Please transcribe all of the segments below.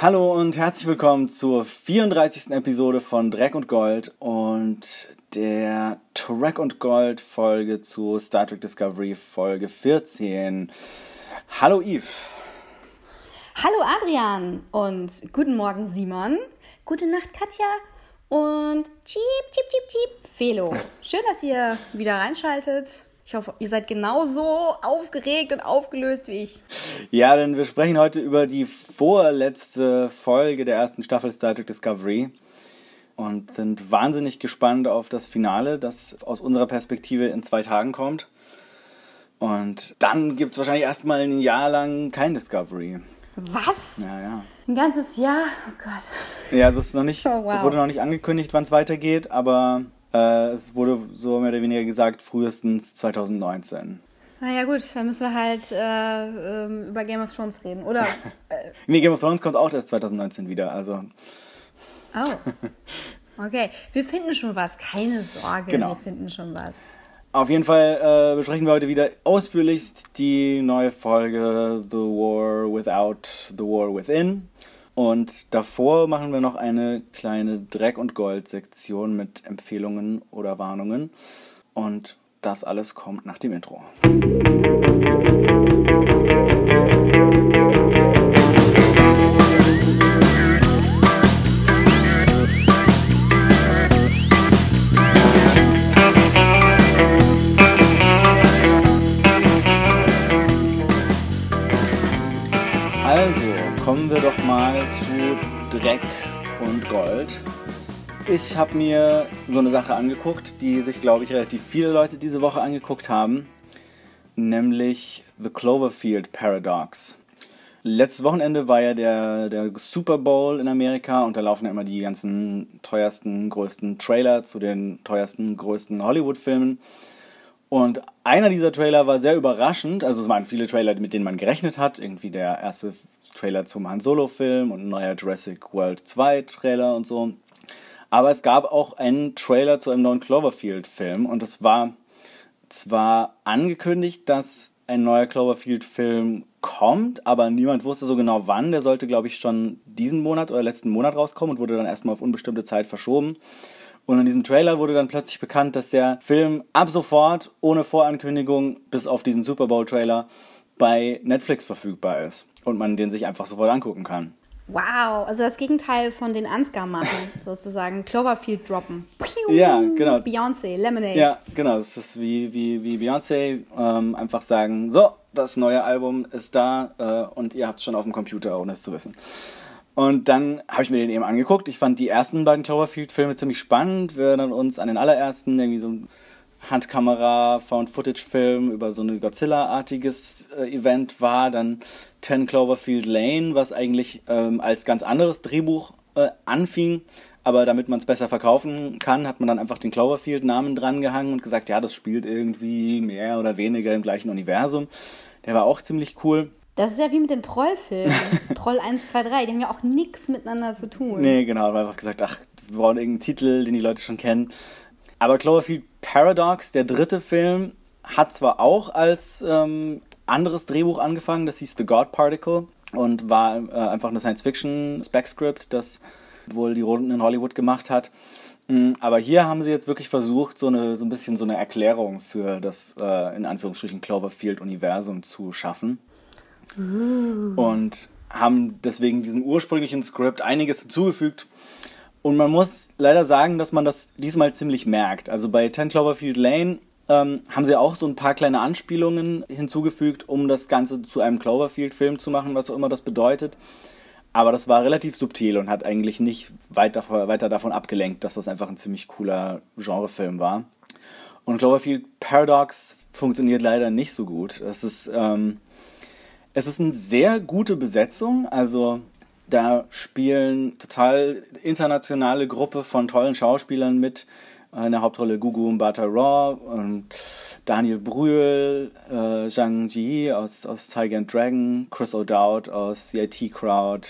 Hallo und herzlich willkommen zur 34. Episode von Dreck und Gold und der Track und Gold Folge zu Star Trek Discovery Folge 14. Hallo Yves. Hallo Adrian und guten Morgen Simon. Gute Nacht Katja und cheep, cheep, cheep, cheep, Felo. Schön, dass ihr wieder reinschaltet. Ich hoffe, ihr seid genauso aufgeregt und aufgelöst wie ich. Ja, denn wir sprechen heute über die vorletzte Folge der ersten Staffel Star Trek Discovery und sind wahnsinnig gespannt auf das Finale, das aus unserer Perspektive in zwei Tagen kommt. Und dann gibt es wahrscheinlich erstmal ein Jahr lang kein Discovery. Was? Ja, ja. Ein ganzes Jahr? Oh Gott. Ja, also es ist noch nicht, Oh, wow. wurde noch nicht angekündigt, wann es weitergeht, aber äh, es wurde so mehr oder weniger gesagt, frühestens 2019. Naja gut, dann müssen wir halt äh, ähm, über Game of Thrones reden. Oder? Nee, Game of Thrones kommt auch erst 2019 wieder, also oh. Okay, wir finden schon was. Keine Sorge, Genau. wir finden schon was. Auf jeden Fall äh, besprechen wir heute wieder ausführlichst die neue Folge The War Without the War Within. Und davor machen wir noch eine kleine Dreck- und Gold-Sektion mit Empfehlungen oder Warnungen. Und das alles kommt nach dem Intro. Also, Dreck und Gold. Ich habe mir so eine Sache angeguckt, die sich, glaube ich, relativ viele Leute diese Woche angeguckt haben, nämlich The Cloverfield Paradox. Letztes Wochenende war ja der, der Super Bowl in Amerika und da laufen ja immer die ganzen teuersten, größten Trailer zu den teuersten, größten Hollywood-Filmen. Und einer dieser Trailer war sehr überraschend. Also es waren viele Trailer, mit denen man gerechnet hat. Irgendwie der erste Trailer zum Han Solo-Film und ein neuer Jurassic World 2 Trailer und so. Aber es gab auch einen Trailer zu einem neuen Cloverfield-Film. Und es war zwar angekündigt, dass ein neuer Cloverfield-Film kommt, aber niemand wusste so genau wann. Der sollte, glaube ich, schon diesen Monat oder letzten Monat rauskommen und wurde dann erstmal auf unbestimmte Zeit verschoben. Und in diesem Trailer wurde dann plötzlich bekannt, dass der Film ab sofort ohne Vorankündigung bis auf diesen Super Bowl Trailer bei Netflix verfügbar ist und man den sich einfach sofort angucken kann. Wow, also das Gegenteil von den Ansgar machen, sozusagen. Cloverfield droppen. Piu, Ja, genau. Beyoncé, Lemonade. Ja, genau, das ist wie, wie, wie Beyoncé ähm, einfach sagen, so, das neue Album ist da äh, und ihr habt es schon auf dem Computer, ohne es zu wissen. Und dann habe ich mir den eben angeguckt. Ich fand die ersten beiden Cloverfield-Filme ziemlich spannend. Wir erinnern uns an den allerersten, irgendwie so ein Handkamera, Found-Footage-Film über so ein Godzilla-artiges äh, Event war. Dann 10 Cloverfield Lane, was eigentlich ähm, als ganz anderes Drehbuch äh, anfing. Aber damit man es besser verkaufen kann, hat man dann einfach den Cloverfield-Namen dran gehangen und gesagt, ja, das spielt irgendwie mehr oder weniger im gleichen Universum. Der war auch ziemlich cool. Das ist ja wie mit den Trollfilmen. Troll 1, 2, 3, die haben ja auch nichts miteinander zu tun. Nee, genau, wir haben einfach gesagt, ach, wir brauchen irgendeinen Titel, den die Leute schon kennen. Aber Cloverfield Paradox, der dritte Film, hat zwar auch als ähm, anderes Drehbuch angefangen, das hieß The God Particle und war äh, einfach eine Science-Fiction-Spec-Script, das wohl die Runden in Hollywood gemacht hat. Mm, Aber hier haben sie jetzt wirklich versucht, so, eine, so ein bisschen so eine Erklärung für das, äh, in Anführungsstrichen, Cloverfield-Universum zu schaffen und haben deswegen diesem ursprünglichen Skript einiges hinzugefügt. Und man muss leider sagen, dass man das diesmal ziemlich merkt. Also bei 10 Cloverfield Lane ähm, haben sie auch so ein paar kleine Anspielungen hinzugefügt, um das Ganze zu einem Cloverfield-Film zu machen, was auch immer das bedeutet. Aber das war relativ subtil und hat eigentlich nicht weiter, weiter davon abgelenkt, dass das einfach ein ziemlich cooler Genrefilm war. Und Cloverfield Paradox funktioniert leider nicht so gut. Es ist, ähm, es ist eine sehr gute Besetzung. Also da spielen total internationale Gruppe von tollen Schauspielern mit. In der Hauptrolle Gugu Mbata Raw und Daniel Brühl, äh, Zhang Ji aus, aus Tiger and Dragon, Chris O'Dowd aus The IT Crowd,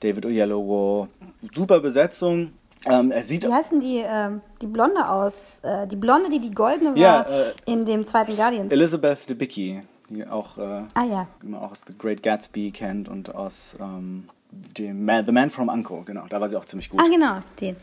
David Oyelowo. Super Besetzung. Ähm, er sieht Wie heißen die, ähm, die Blonde aus? Äh, die Blonde, die die Goldene war Ja, äh, in dem zweiten Guardians. Elizabeth Debicki, die auch, äh, ah ja. die man auch aus The Great Gatsby kennt und aus ähm, dem Man, The Man from Uncle, genau, da war sie auch ziemlich gut. Ah, genau, den.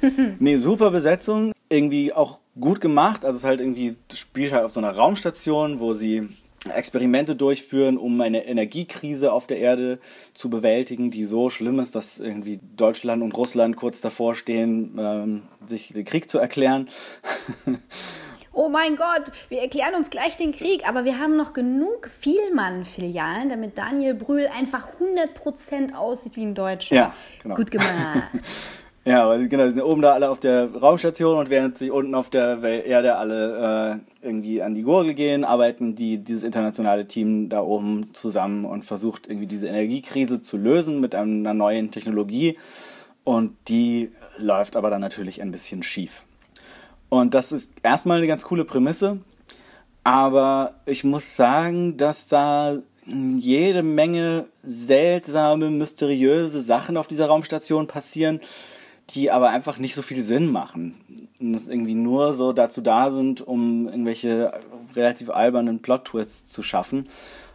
nee, super Besetzung, irgendwie auch gut gemacht. Also es ist halt irgendwie, spielt halt auf so einer Raumstation, wo sie Experimente durchführen, um eine Energiekrise auf der Erde zu bewältigen, die so schlimm ist, dass irgendwie Deutschland und Russland kurz davor stehen, ähm, sich den Krieg zu erklären. oh mein Gott, wir erklären uns gleich den Krieg, aber wir haben noch genug Vielmann-Filialen, damit Daniel Brühl einfach 100% aussieht wie ein Deutscher. Ja, genau. Gut gemacht. Ja, aber genau, die sind oben da alle auf der Raumstation und während sich unten auf der Erde alle äh, irgendwie an die Gurgel gehen, arbeiten die dieses internationale Team da oben zusammen und versucht irgendwie diese Energiekrise zu lösen mit einer neuen Technologie. Und die läuft aber dann natürlich ein bisschen schief. Und das ist erstmal eine ganz coole Prämisse, aber ich muss sagen, dass da jede Menge seltsame, mysteriöse Sachen auf dieser Raumstation passieren die aber einfach nicht so viel Sinn machen. Und das irgendwie nur so dazu da sind, um irgendwelche relativ albernen Plot-Twists zu schaffen.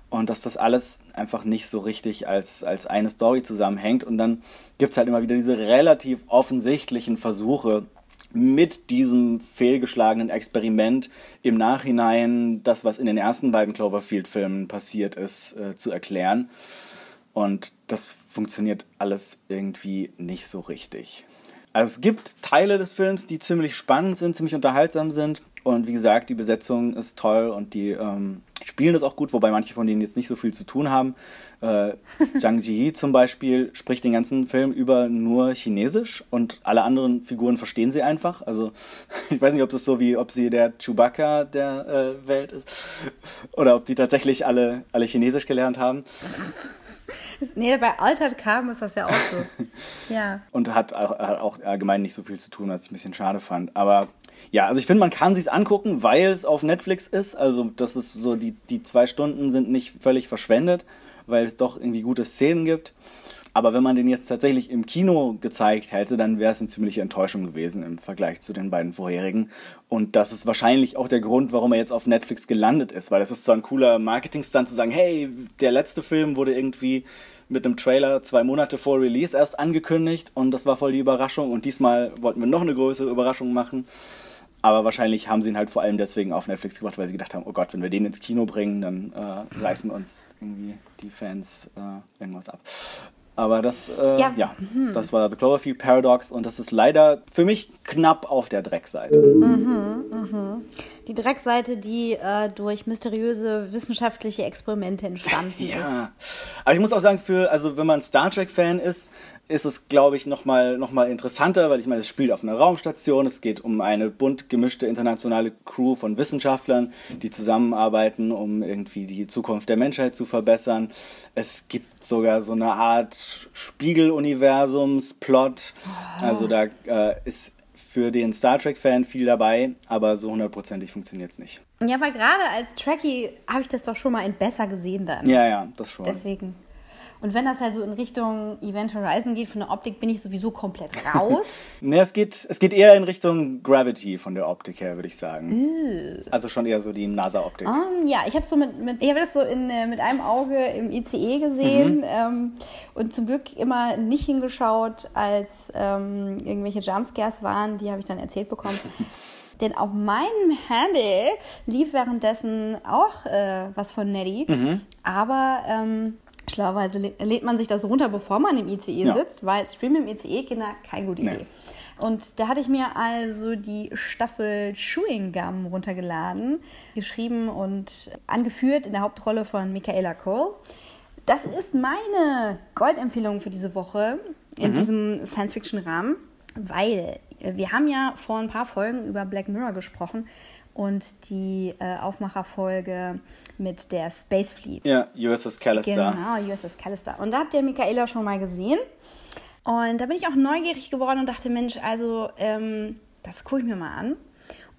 Und dass das alles einfach nicht so richtig als, als eine Story zusammenhängt. Und dann gibt es halt immer wieder diese relativ offensichtlichen Versuche, mit diesem fehlgeschlagenen Experiment im Nachhinein das, was in den ersten beiden Cloverfield-Filmen passiert ist, äh, zu erklären. Und das funktioniert alles irgendwie nicht so richtig. Also es gibt Teile des Films, die ziemlich spannend sind, ziemlich unterhaltsam sind. Und wie gesagt, die Besetzung ist toll und die ähm, spielen das auch gut, wobei manche von denen jetzt nicht so viel zu tun haben. Äh, Zhang Ji zum Beispiel spricht den ganzen Film über nur Chinesisch und alle anderen Figuren verstehen sie einfach. Also ich weiß nicht, ob das so wie, ob sie der Chewbacca der äh, Welt ist oder ob die tatsächlich alle, alle Chinesisch gelernt haben. Nee, bei Altered Carbon ist das ja auch so. ja. Und hat auch, hat auch allgemein nicht so viel zu tun, was ich ein bisschen schade fand. Aber ja, also ich finde, man kann sich angucken, weil es auf Netflix ist. Also das ist so, die, die zwei Stunden sind nicht völlig verschwendet, weil es doch irgendwie gute Szenen gibt. Aber wenn man den jetzt tatsächlich im Kino gezeigt hätte, dann wäre es eine ziemliche Enttäuschung gewesen im Vergleich zu den beiden vorherigen. Und das ist wahrscheinlich auch der Grund, warum er jetzt auf Netflix gelandet ist, weil es ist zwar ein cooler Marketingstand zu sagen, hey, der letzte Film wurde irgendwie mit einem Trailer zwei Monate vor Release erst angekündigt und das war voll die Überraschung und diesmal wollten wir noch eine größere Überraschung machen. Aber wahrscheinlich haben sie ihn halt vor allem deswegen auf Netflix gebracht, weil sie gedacht haben, oh Gott, wenn wir den ins Kino bringen, dann äh, reißen uns irgendwie die Fans äh, irgendwas ab. Aber das, äh, ja, ja mhm. das war The Cloverfield Paradox und das ist leider für mich knapp auf der Dreckseite. Mhm, mhm. Die Dreckseite, die äh, durch mysteriöse wissenschaftliche Experimente entstanden ja. ist. Ja, aber ich muss auch sagen, für, also wenn man Star Trek-Fan ist, ist es, glaube ich, nochmal noch mal interessanter, weil ich meine, es spielt auf einer Raumstation, es geht um eine bunt gemischte internationale Crew von Wissenschaftlern, die zusammenarbeiten, um irgendwie die Zukunft der Menschheit zu verbessern. Es gibt sogar so eine Art Spiegeluniversumsplot. Oh. Also da äh, ist für den Star Trek-Fan viel dabei, aber so hundertprozentig funktioniert es nicht. Ja, weil gerade als Trekkie habe ich das doch schon mal in besser gesehen dann. Ja, ja, das schon. Deswegen. Und wenn das halt so in Richtung Event Horizon geht, von der Optik bin ich sowieso komplett raus. ne, es geht, es geht eher in Richtung Gravity von der Optik her, würde ich sagen. Uh. Also schon eher so die NASA-Optik. Um, ja, ich habe so mit, mit ich habe das so in, äh, mit einem Auge im ICE gesehen mhm. ähm, und zum Glück immer nicht hingeschaut, als ähm, irgendwelche Jumpscares waren. Die habe ich dann erzählt bekommen. Denn auf meinem Handy lief währenddessen auch äh, was von Nettie. Mhm. Aber ähm, Schlauerweise lädt man sich das runter, bevor man im ICE ja. sitzt, weil Stream im ICE, Kinder, keine gute Idee. Nee. Und da hatte ich mir also die Staffel Chewing Gum runtergeladen, geschrieben und angeführt in der Hauptrolle von Michaela Cole. Das ist meine Goldempfehlung für diese Woche in mhm. diesem Science-Fiction-Rahmen, weil wir haben ja vor ein paar Folgen über Black Mirror gesprochen und die äh, Aufmacherfolge mit der Space Fleet. Ja, USS Callister. Genau, USS Callister. Und da habt ihr Michaela schon mal gesehen. Und da bin ich auch neugierig geworden und dachte, Mensch, also ähm, das gucke ich mir mal an.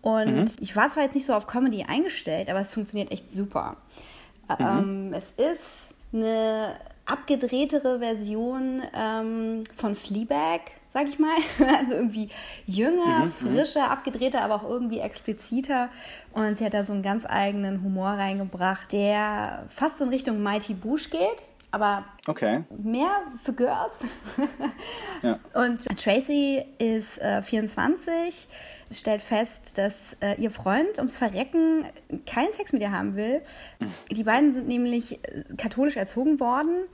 Und mhm. ich war zwar jetzt nicht so auf Comedy eingestellt, aber es funktioniert echt super. Mhm. Ähm, es ist eine abgedrehtere Version ähm, von Fleabag sag ich mal. Also irgendwie jünger, mhm, mhm, frischer, abgedrehter, aber auch irgendwie expliziter. Und sie hat da so einen ganz eigenen Humor reingebracht, der fast so in Richtung Mighty Boosh geht. aber Okay. mehr für Girls. Ja. Und Tracy ist äh, 24, stellt fest, dass äh, ihr Freund ums Verrecken keinen Sex mit ihr haben will. Die beiden sind nämlich äh, katholisch erzogen worden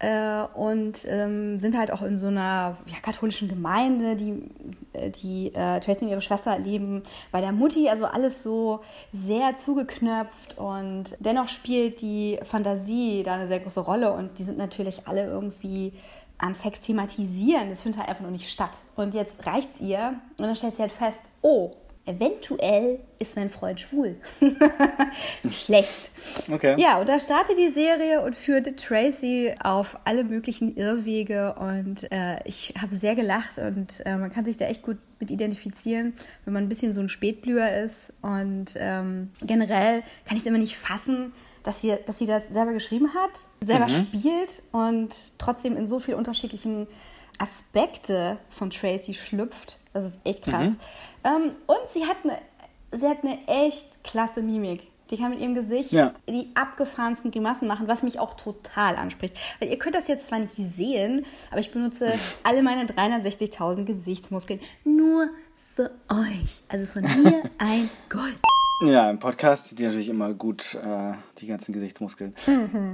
äh, und ähm, sind halt auch in so einer ja, katholischen Gemeinde. Die, äh, die äh, Tracy und ihre Schwester leben bei der Mutti, also alles so sehr zugeknöpft und dennoch spielt die Fantasie da eine sehr große Rolle und die sind natürlich alle irgendwie am Sex thematisieren. Das findet halt einfach noch nicht statt. Und jetzt reicht's ihr und dann stellt sie halt fest, oh, eventuell ist mein Freund schwul. Schlecht. Okay. Ja, und da startet die Serie und führt Tracy auf alle möglichen Irrwege und äh, ich habe sehr gelacht und äh, man kann sich da echt gut mit identifizieren, wenn man ein bisschen so ein Spätblüher ist und ähm, generell kann ich es immer nicht fassen, dass sie, dass sie das selber geschrieben hat, selber spielt und trotzdem in so vielen unterschiedlichen Aspekte von Tracy schlüpft. Das ist echt krass. Ähm, und sie hat, eine, sie hat eine echt klasse Mimik. Die kann mit ihrem Gesicht Ja. die abgefahrensten Grimassen machen, was mich auch total anspricht. Weil ihr könnt das jetzt zwar nicht sehen, aber ich benutze alle meine 360.000 Gesichtsmuskeln nur für euch. Also von mir ein Gold. Ja, im Podcast sieht die natürlich immer gut, äh, die ganzen Gesichtsmuskeln.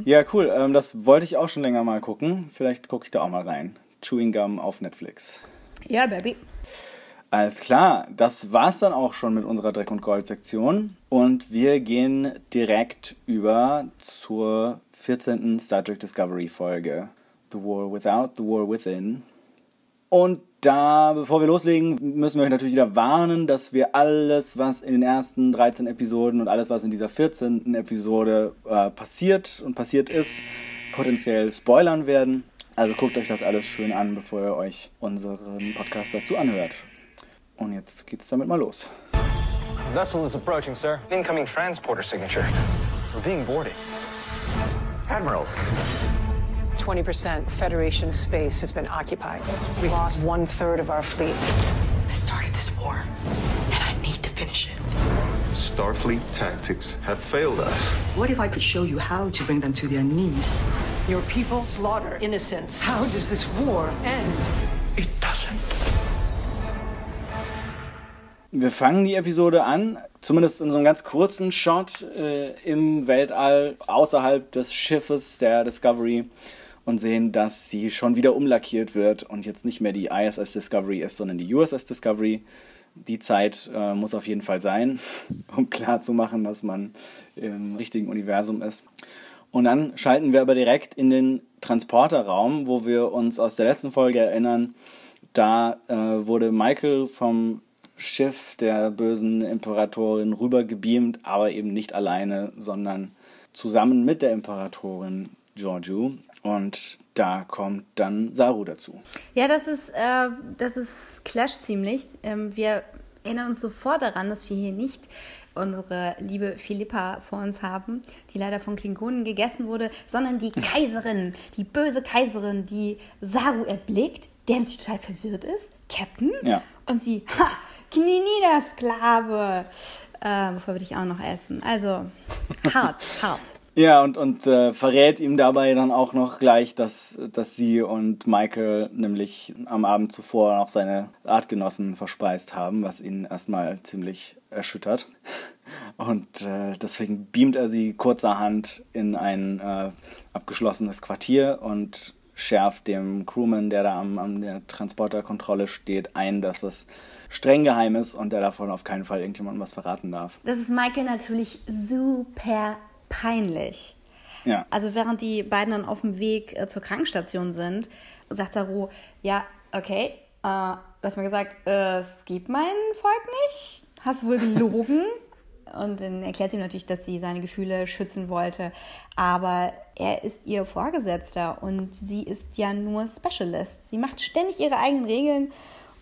Ja, cool. Ähm, das wollte ich auch schon länger mal gucken. Vielleicht gucke ich da auch mal rein. Chewing Gum auf Netflix. Ja, Baby. Alles klar, das war's dann auch schon mit unserer Dreck und Gold Sektion und wir gehen direkt über zur 14. Star Trek Discovery Folge The War Without, The War Within. Und da, bevor wir loslegen, müssen wir euch natürlich wieder warnen, dass wir alles, was in den ersten 13 Episoden und alles, was in dieser 14. Episode äh, passiert und passiert ist, potenziell spoilern werden. Also guckt euch das alles schön an, bevor ihr euch unseren Podcast dazu anhört. Und jetzt geht's damit mal los. Vessel is approaching, sir. Incoming transporter signature. We're being boarded. Admiral. 20% Federation space has been occupied. We lost one third of our fleet. I started this war, and I need to finish it. Starfleet tactics have failed us. What if I could show you how to bring them to their knees? Your people slaughter innocents. How does this war end? It doesn't. Wir fangen die Episode an, zumindest in so einem ganz kurzen Shot äh, im Weltall außerhalb des Schiffes der Discovery und sehen, dass sie schon wieder umlackiert wird und jetzt nicht mehr die ISS Discovery ist, sondern die USS Discovery. Die Zeit äh, muss auf jeden Fall sein, um klarzumachen, dass man im richtigen Universum ist. Und dann schalten wir aber direkt in den Transporterraum, wo wir uns aus der letzten Folge erinnern, da äh, wurde Michael vom Schiff der bösen Imperatorin rübergebeamt, aber eben nicht alleine, sondern zusammen mit der Imperatorin Giorgio. Und da kommt dann Saru dazu. Ja, das ist, äh, das ist Clash ziemlich. Ähm, wir erinnern uns sofort daran, dass wir hier nicht unsere liebe Philippa vor uns haben, die leider von Klingonen gegessen wurde, sondern die Kaiserin, die böse Kaiserin, die Saru erblickt, der natürlich total verwirrt ist. Captain? Ja. Und sie, ha, knie nieder, Sklave. Äh, bevor wir dich auch noch essen. Also, hart, hart. Ja, und, und äh, verrät ihm dabei dann auch noch gleich, dass, dass sie und Michael nämlich am Abend zuvor noch seine Artgenossen verspeist haben, was ihn erstmal ziemlich erschüttert. Und äh, deswegen beamt er sie kurzerhand in ein äh, abgeschlossenes Quartier und schärft dem Crewman, der da am, an der Transporterkontrolle steht, ein, dass das streng geheim ist und der davon auf keinen Fall irgendjemandem was verraten darf. Das ist Michael natürlich super peinlich. Ja. Also während die beiden dann auf dem Weg äh, zur Krankenstation sind, sagt Saru, ja, okay, äh, du hast mir gesagt, äh, es gibt mein Volk nicht. Hast wohl gelogen? Und dann erklärt sie ihm natürlich, dass sie seine Gefühle schützen wollte. Aber er ist ihr Vorgesetzter und sie ist ja nur Specialist. Sie macht ständig ihre eigenen Regeln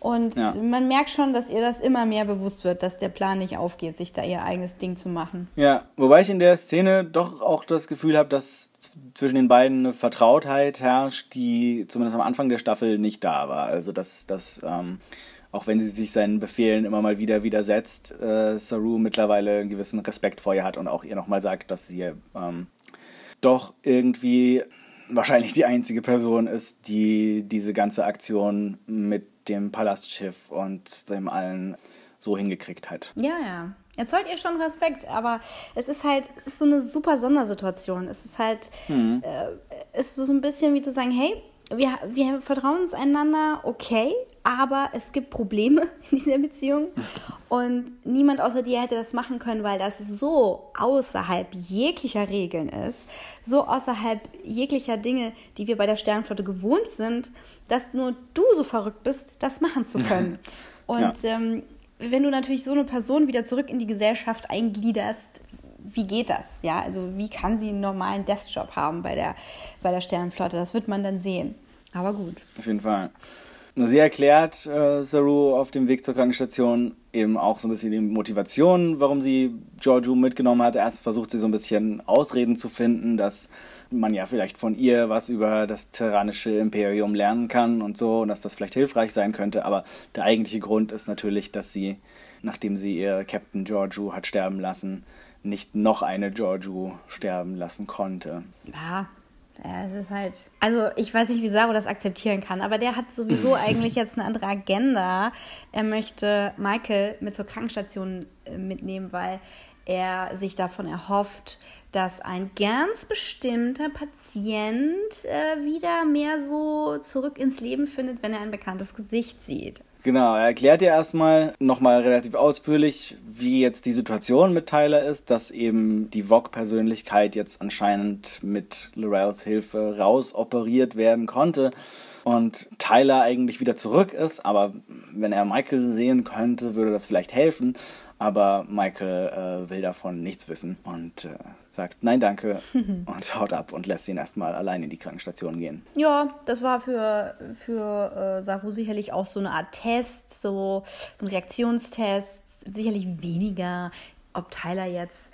und Ja. man merkt schon, dass ihr das immer mehr bewusst wird, dass der Plan nicht aufgeht, sich da ihr eigenes Ding zu machen. Ja, wobei ich in der Szene doch auch das Gefühl habe, dass zwischen den beiden eine Vertrautheit herrscht, die zumindest am Anfang der Staffel nicht da war. Also dass, dass ähm, auch wenn sie sich seinen Befehlen immer mal wieder widersetzt, äh, Saru mittlerweile einen gewissen Respekt vor ihr hat und auch ihr nochmal sagt, dass sie ähm, doch irgendwie wahrscheinlich die einzige Person ist, die diese ganze Aktion mit dem Palastschiff und dem allen so hingekriegt hat. Ja, ja. Er zollt ihr schon Respekt, aber es ist halt, es ist so eine super Sondersituation. Es ist halt, mhm. äh, es ist so ein bisschen wie zu sagen, hey, wir, wir vertrauen uns einander, okay, aber es gibt Probleme in dieser Beziehung und niemand außer dir hätte das machen können, weil das so außerhalb jeglicher Regeln ist, so außerhalb jeglicher Dinge, die wir bei der Sternflotte gewohnt sind, dass nur du so verrückt bist, das machen zu können. Und ja. ähm, wenn du natürlich so eine Person wieder zurück in die Gesellschaft eingliederst, wie geht das? Ja, also wie kann sie einen normalen Deskjob haben bei der, bei der Sternenflotte? Das wird man dann sehen. Aber gut. Auf jeden Fall. Sie erklärt äh, Saru auf dem Weg zur Krankenstation eben auch so ein bisschen die Motivation, warum sie Giorgio mitgenommen hat. Erst versucht sie so ein bisschen Ausreden zu finden, dass man ja vielleicht von ihr was über das tyrannische Imperium lernen kann und so und dass das vielleicht hilfreich sein könnte. Aber der eigentliche Grund ist natürlich, dass sie, nachdem sie ihr Captain Giorgio hat sterben lassen, nicht noch eine Giorgio sterben lassen konnte. Ja, es ist halt. Also, ich weiß nicht, wie Saro das akzeptieren kann, aber der hat sowieso eigentlich jetzt eine andere Agenda. Er möchte Michael mit zur Krankenstation äh, mitnehmen, weil er sich davon erhofft, dass ein ganz bestimmter Patient äh, wieder mehr so zurück ins Leben findet, wenn er ein bekanntes Gesicht sieht. Genau, er erklärt ja erstmal nochmal relativ ausführlich, wie jetzt die Situation mit Tyler ist, dass eben die Vogue-Persönlichkeit jetzt anscheinend mit Lorels Hilfe rausoperiert werden konnte und Tyler eigentlich wieder zurück ist, aber wenn er Michael sehen könnte, würde das vielleicht helfen, aber Michael äh, will davon nichts wissen und äh, sagt Nein, danke und haut ab und lässt ihn erstmal allein in die Krankenstation gehen. Ja, das war für, für äh, Saru sicherlich auch so eine Art Test, so, so ein Reaktionstest. Sicherlich weniger, ob Tyler jetzt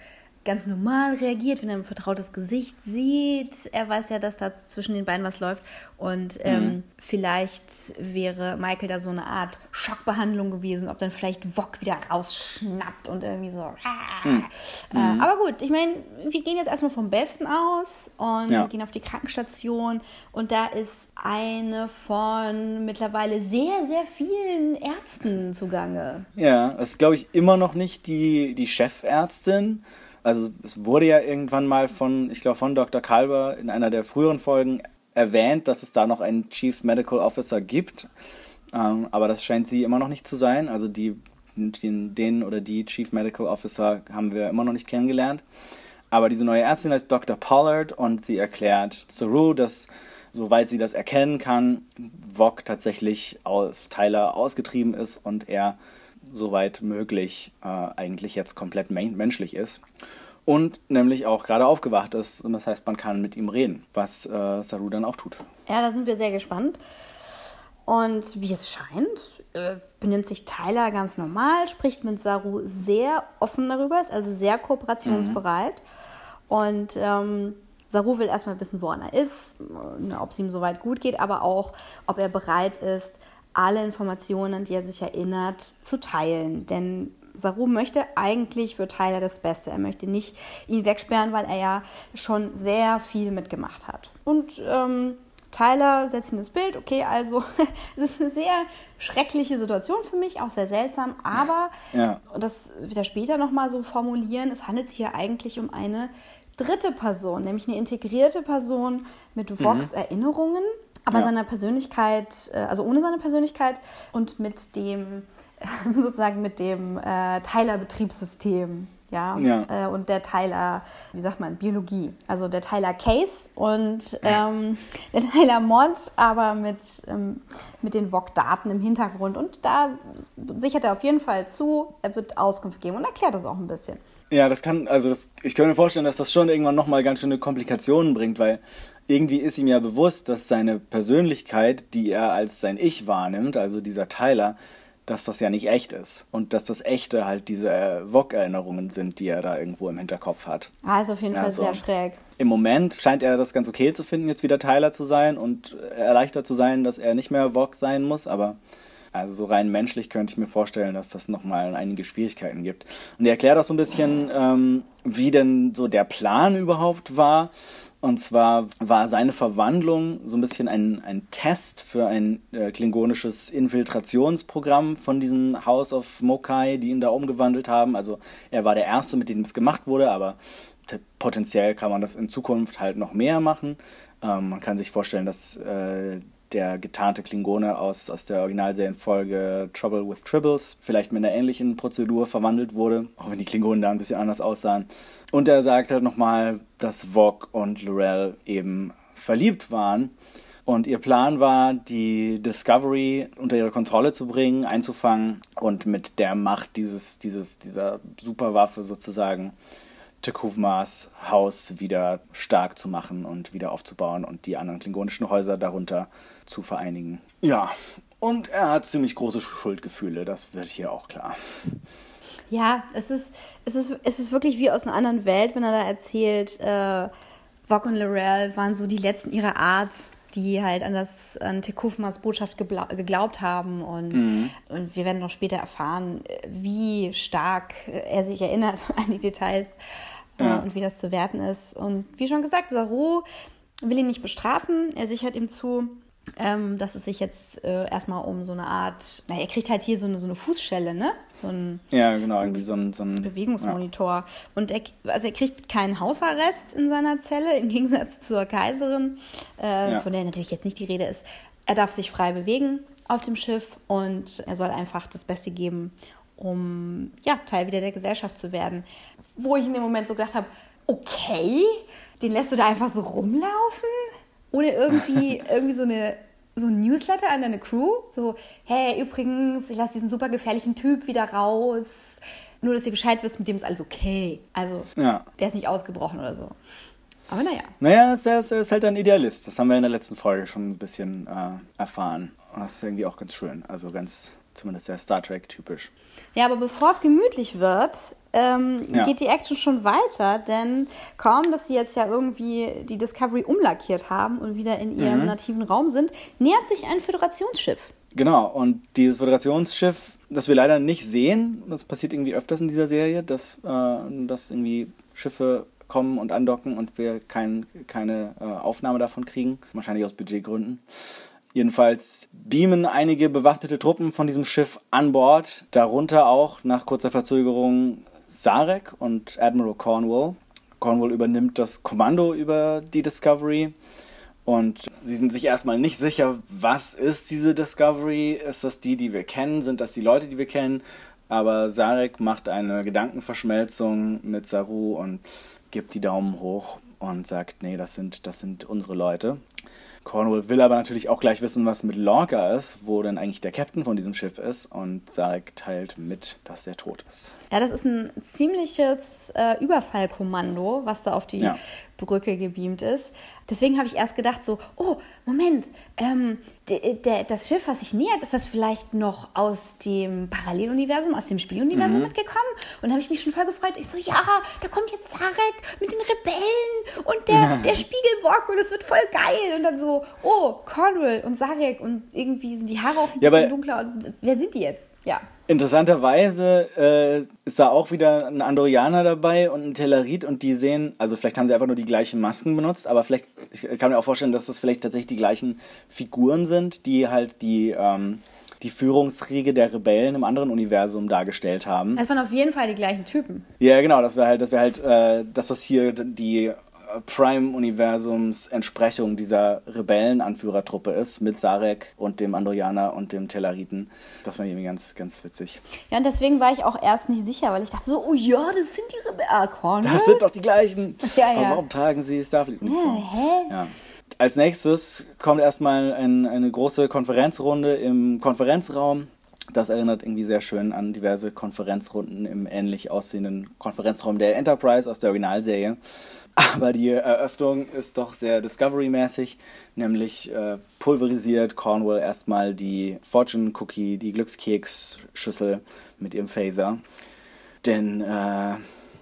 ganz normal reagiert, wenn er ein vertrautes Gesicht sieht. Er weiß ja, dass da zwischen den beiden was läuft. Und ähm, mhm. vielleicht wäre Michael da so eine Art Schockbehandlung gewesen, ob dann vielleicht Wok wieder rausschnappt und irgendwie so. Mhm. Äh, mhm. aber gut, ich meine, wir gehen jetzt erstmal vom Besten aus und ja. gehen auf die Krankenstation. Und da ist eine von mittlerweile sehr, sehr vielen Ärzten zugange. Ja, das ist, glaube ich, immer noch nicht die, die Chefärztin. Also es wurde ja irgendwann mal von, ich glaube von Dr. Kalber in einer der früheren Folgen erwähnt, dass es da noch einen Chief Medical Officer gibt. Ähm, aber das scheint sie immer noch nicht zu sein. Also die, den, den oder die Chief Medical Officer haben wir immer noch nicht kennengelernt. Aber diese neue Ärztin heißt Dr. Pollard und sie erklärt Saru, dass soweit sie das erkennen kann, Vog tatsächlich aus Tyler ausgetrieben ist und er soweit möglich äh, eigentlich jetzt komplett menschlich ist. Und nämlich auch gerade aufgewacht ist. Und das heißt, man kann mit ihm reden, was äh, Saru dann auch tut. Ja, da sind wir sehr gespannt. Und wie es scheint, äh, benimmt sich Tyler ganz normal, spricht mit Saru sehr offen darüber, ist also sehr kooperationsbereit. Mhm. Und ähm, Saru will erstmal wissen, woran er ist, äh, ob es ihm soweit gut geht, aber auch, ob er bereit ist, alle Informationen, an die er sich erinnert, zu teilen. Denn Saru möchte eigentlich für Tyler das Beste. Er möchte nicht ihn wegsperren, weil er ja schon sehr viel mitgemacht hat. Und ähm, Tyler setzt ihn ins Bild. Okay, also es ist eine sehr schreckliche Situation für mich, auch sehr seltsam. Aber, ja. und das wird er später nochmal so formulieren, es handelt sich hier eigentlich um eine dritte Person, nämlich eine integrierte Person mit Vox mhm. Aber ja. seiner Persönlichkeit, äh, also ohne seine Persönlichkeit und mit dem, sozusagen mit dem äh, Teiler-Betriebssystem. Ja, ja. Äh, und der Teiler, wie sagt man, Biologie. Also der Teiler Case und ähm, der Teiler Mod, aber mit, ähm, mit den VOG-Daten im Hintergrund. Und da sichert er auf jeden Fall zu, er wird Auskunft geben und erklärt das auch ein bisschen. Ja, das kann, also das, ich könnte mir vorstellen, dass das schon irgendwann nochmal ganz schöne Komplikationen bringt, weil irgendwie ist ihm ja bewusst, dass seine Persönlichkeit, die er als sein Ich wahrnimmt, also dieser Tyler, dass das ja nicht echt ist. Und dass das echte halt diese VOG-Erinnerungen sind, die er da irgendwo im Hinterkopf hat. Ah, ist auf jeden also, Fall sehr schräg. Im Moment scheint er das ganz okay zu finden, jetzt wieder Tyler zu sein und erleichtert zu sein, dass er nicht mehr VOG sein muss, aber also so rein menschlich könnte ich mir vorstellen, dass das nochmal einige Schwierigkeiten gibt. Und er erklärt auch so ein bisschen, ähm, wie denn so der Plan überhaupt war. Und zwar war seine Verwandlung so ein bisschen ein, ein Test für ein äh, klingonisches Infiltrationsprogramm von diesem House of Mokai, die ihn da umgewandelt haben. Also er war der Erste, mit dem es gemacht wurde, aber potenziell kann man das in Zukunft halt noch mehr machen. Ähm, man kann sich vorstellen, dass äh, der getarnte Klingone aus, aus der Originalserienfolge Trouble with Tribbles vielleicht mit einer ähnlichen Prozedur verwandelt wurde, auch wenn die Klingonen da ein bisschen anders aussahen. Und er sagt halt nochmal, dass Vogue und Lorel eben verliebt waren. Und ihr Plan war, die Discovery unter ihre Kontrolle zu bringen, einzufangen und mit der Macht dieses, dieses, dieser Superwaffe sozusagen Tekuvmas Haus wieder stark zu machen und wieder aufzubauen und die anderen klingonischen Häuser darunter zu vereinigen. Ja, und er hat ziemlich große Schuldgefühle, das wird hier auch klar. Ja, es ist, es ist, es ist wirklich wie aus einer anderen Welt, wenn er da erzählt, äh, Vog und Lorel waren so die letzten ihrer Art, die halt an das an Tekufmas Botschaft geglaubt haben und, mhm. und wir werden noch später erfahren, wie stark er sich erinnert an die Details äh, ja. und wie das zu werten ist. Und wie schon gesagt, Saru will ihn nicht bestrafen, er sichert ihm zu, ähm, dass es sich jetzt äh, erstmal um so eine Art, na, er kriegt halt hier so eine, so eine Fußschelle, ne? So ein, ja, genau, so irgendwie so ein, so ein Bewegungsmonitor. Ja. Und er, also er kriegt keinen Hausarrest in seiner Zelle, im Gegensatz zur Kaiserin, äh, ja. von der natürlich jetzt nicht die Rede ist. Er darf sich frei bewegen auf dem Schiff und er soll einfach das Beste geben, um ja, Teil wieder der Gesellschaft zu werden. Wo ich in dem Moment so gedacht habe, okay, den lässt du da einfach so rumlaufen? Ohne irgendwie, irgendwie so eine so ein Newsletter an deine Crew, so, hey, übrigens, ich lasse diesen super gefährlichen Typ wieder raus. Nur, dass ihr Bescheid wisst, mit dem ist alles okay. Also, ja. der ist nicht ausgebrochen oder so. Aber naja. Naja, er ist, ist halt ein Idealist. Das haben wir in der letzten Folge schon ein bisschen äh, erfahren. Das ist irgendwie auch ganz schön. Also ganz, zumindest sehr Star Trek-typisch. Ja, aber bevor es gemütlich wird, ähm, ja. geht die Action schon weiter, denn kaum, dass sie jetzt ja irgendwie die Discovery umlackiert haben und wieder in ihrem mhm. nativen Raum sind, nähert sich ein Föderationsschiff. Genau, und dieses Föderationsschiff, das wir leider nicht sehen, das passiert irgendwie öfters in dieser Serie, dass, äh, dass irgendwie Schiffe kommen und andocken und wir kein, keine äh, Aufnahme davon kriegen, wahrscheinlich aus Budgetgründen. Jedenfalls beamen einige bewaffnete Truppen von diesem Schiff an Bord, darunter auch nach kurzer Verzögerung Sarek und Admiral Cornwall. Cornwall übernimmt das Kommando über die Discovery und sie sind sich erstmal nicht sicher, was ist diese Discovery? Ist das die, die wir kennen? Sind das die Leute, die wir kennen? Aber Sarek macht eine Gedankenverschmelzung mit Saru und gibt die Daumen hoch und sagt, nee, das sind, das sind unsere Leute. Cornwall will aber natürlich auch gleich wissen, was mit Lorca ist, wo denn eigentlich der Captain von diesem Schiff ist. Und Sarek teilt mit, dass der tot ist. Ja, das ist ein ziemliches äh, Überfallkommando, was da auf die ja. Brücke gebeamt ist. Deswegen habe ich erst gedacht so, oh, Moment, ähm, das Schiff, was sich nähert, ist das vielleicht noch aus dem Paralleluniversum, aus dem Spieluniversum mhm. mitgekommen? Und da habe ich mich schon voll gefreut. Ich so, ja, da kommt jetzt Zarek mit den Rebellen und der, ja. der Spiegelwalk und das wird voll geil. Und dann so, oh, Cornwall und Zarek und irgendwie sind die Haare auch ein bisschen ja, dunkler. Und wer sind die jetzt? Ja. Interessanterweise äh, ist da auch wieder ein Andorianer dabei und ein Tellerit und die sehen, also vielleicht haben sie einfach nur die gleichen Masken benutzt, aber vielleicht, ich kann mir auch vorstellen, dass das vielleicht tatsächlich die gleichen Figuren sind, die halt die, ähm, die Führungsriege der Rebellen im anderen Universum dargestellt haben. Das waren auf jeden Fall die gleichen Typen. Ja, genau, das wäre halt, das wäre halt, äh, dass das hier die Prime-Universums Entsprechung dieser Rebellenanführertruppe ist, mit Sarek und dem Andorianer und dem Tellariten. Das war irgendwie ganz, ganz witzig. Ja, und deswegen war ich auch erst nicht sicher, weil ich dachte so, oh ja, das sind die Rebellen. Das sind doch die gleichen. Ja, ja. Aber warum tragen sie Starfleet nicht? Ja, hä? Ja. Als nächstes kommt erstmal ein, eine große Konferenzrunde im Konferenzraum. Das erinnert irgendwie sehr schön an diverse Konferenzrunden im ähnlich aussehenden Konferenzraum der Enterprise aus der Originalserie. Aber die Eröffnung ist doch sehr Discovery-mäßig, nämlich äh, pulverisiert Cornwall erstmal die Fortune Cookie, die Glückskeks-Schüssel mit ihrem Phaser. Denn äh,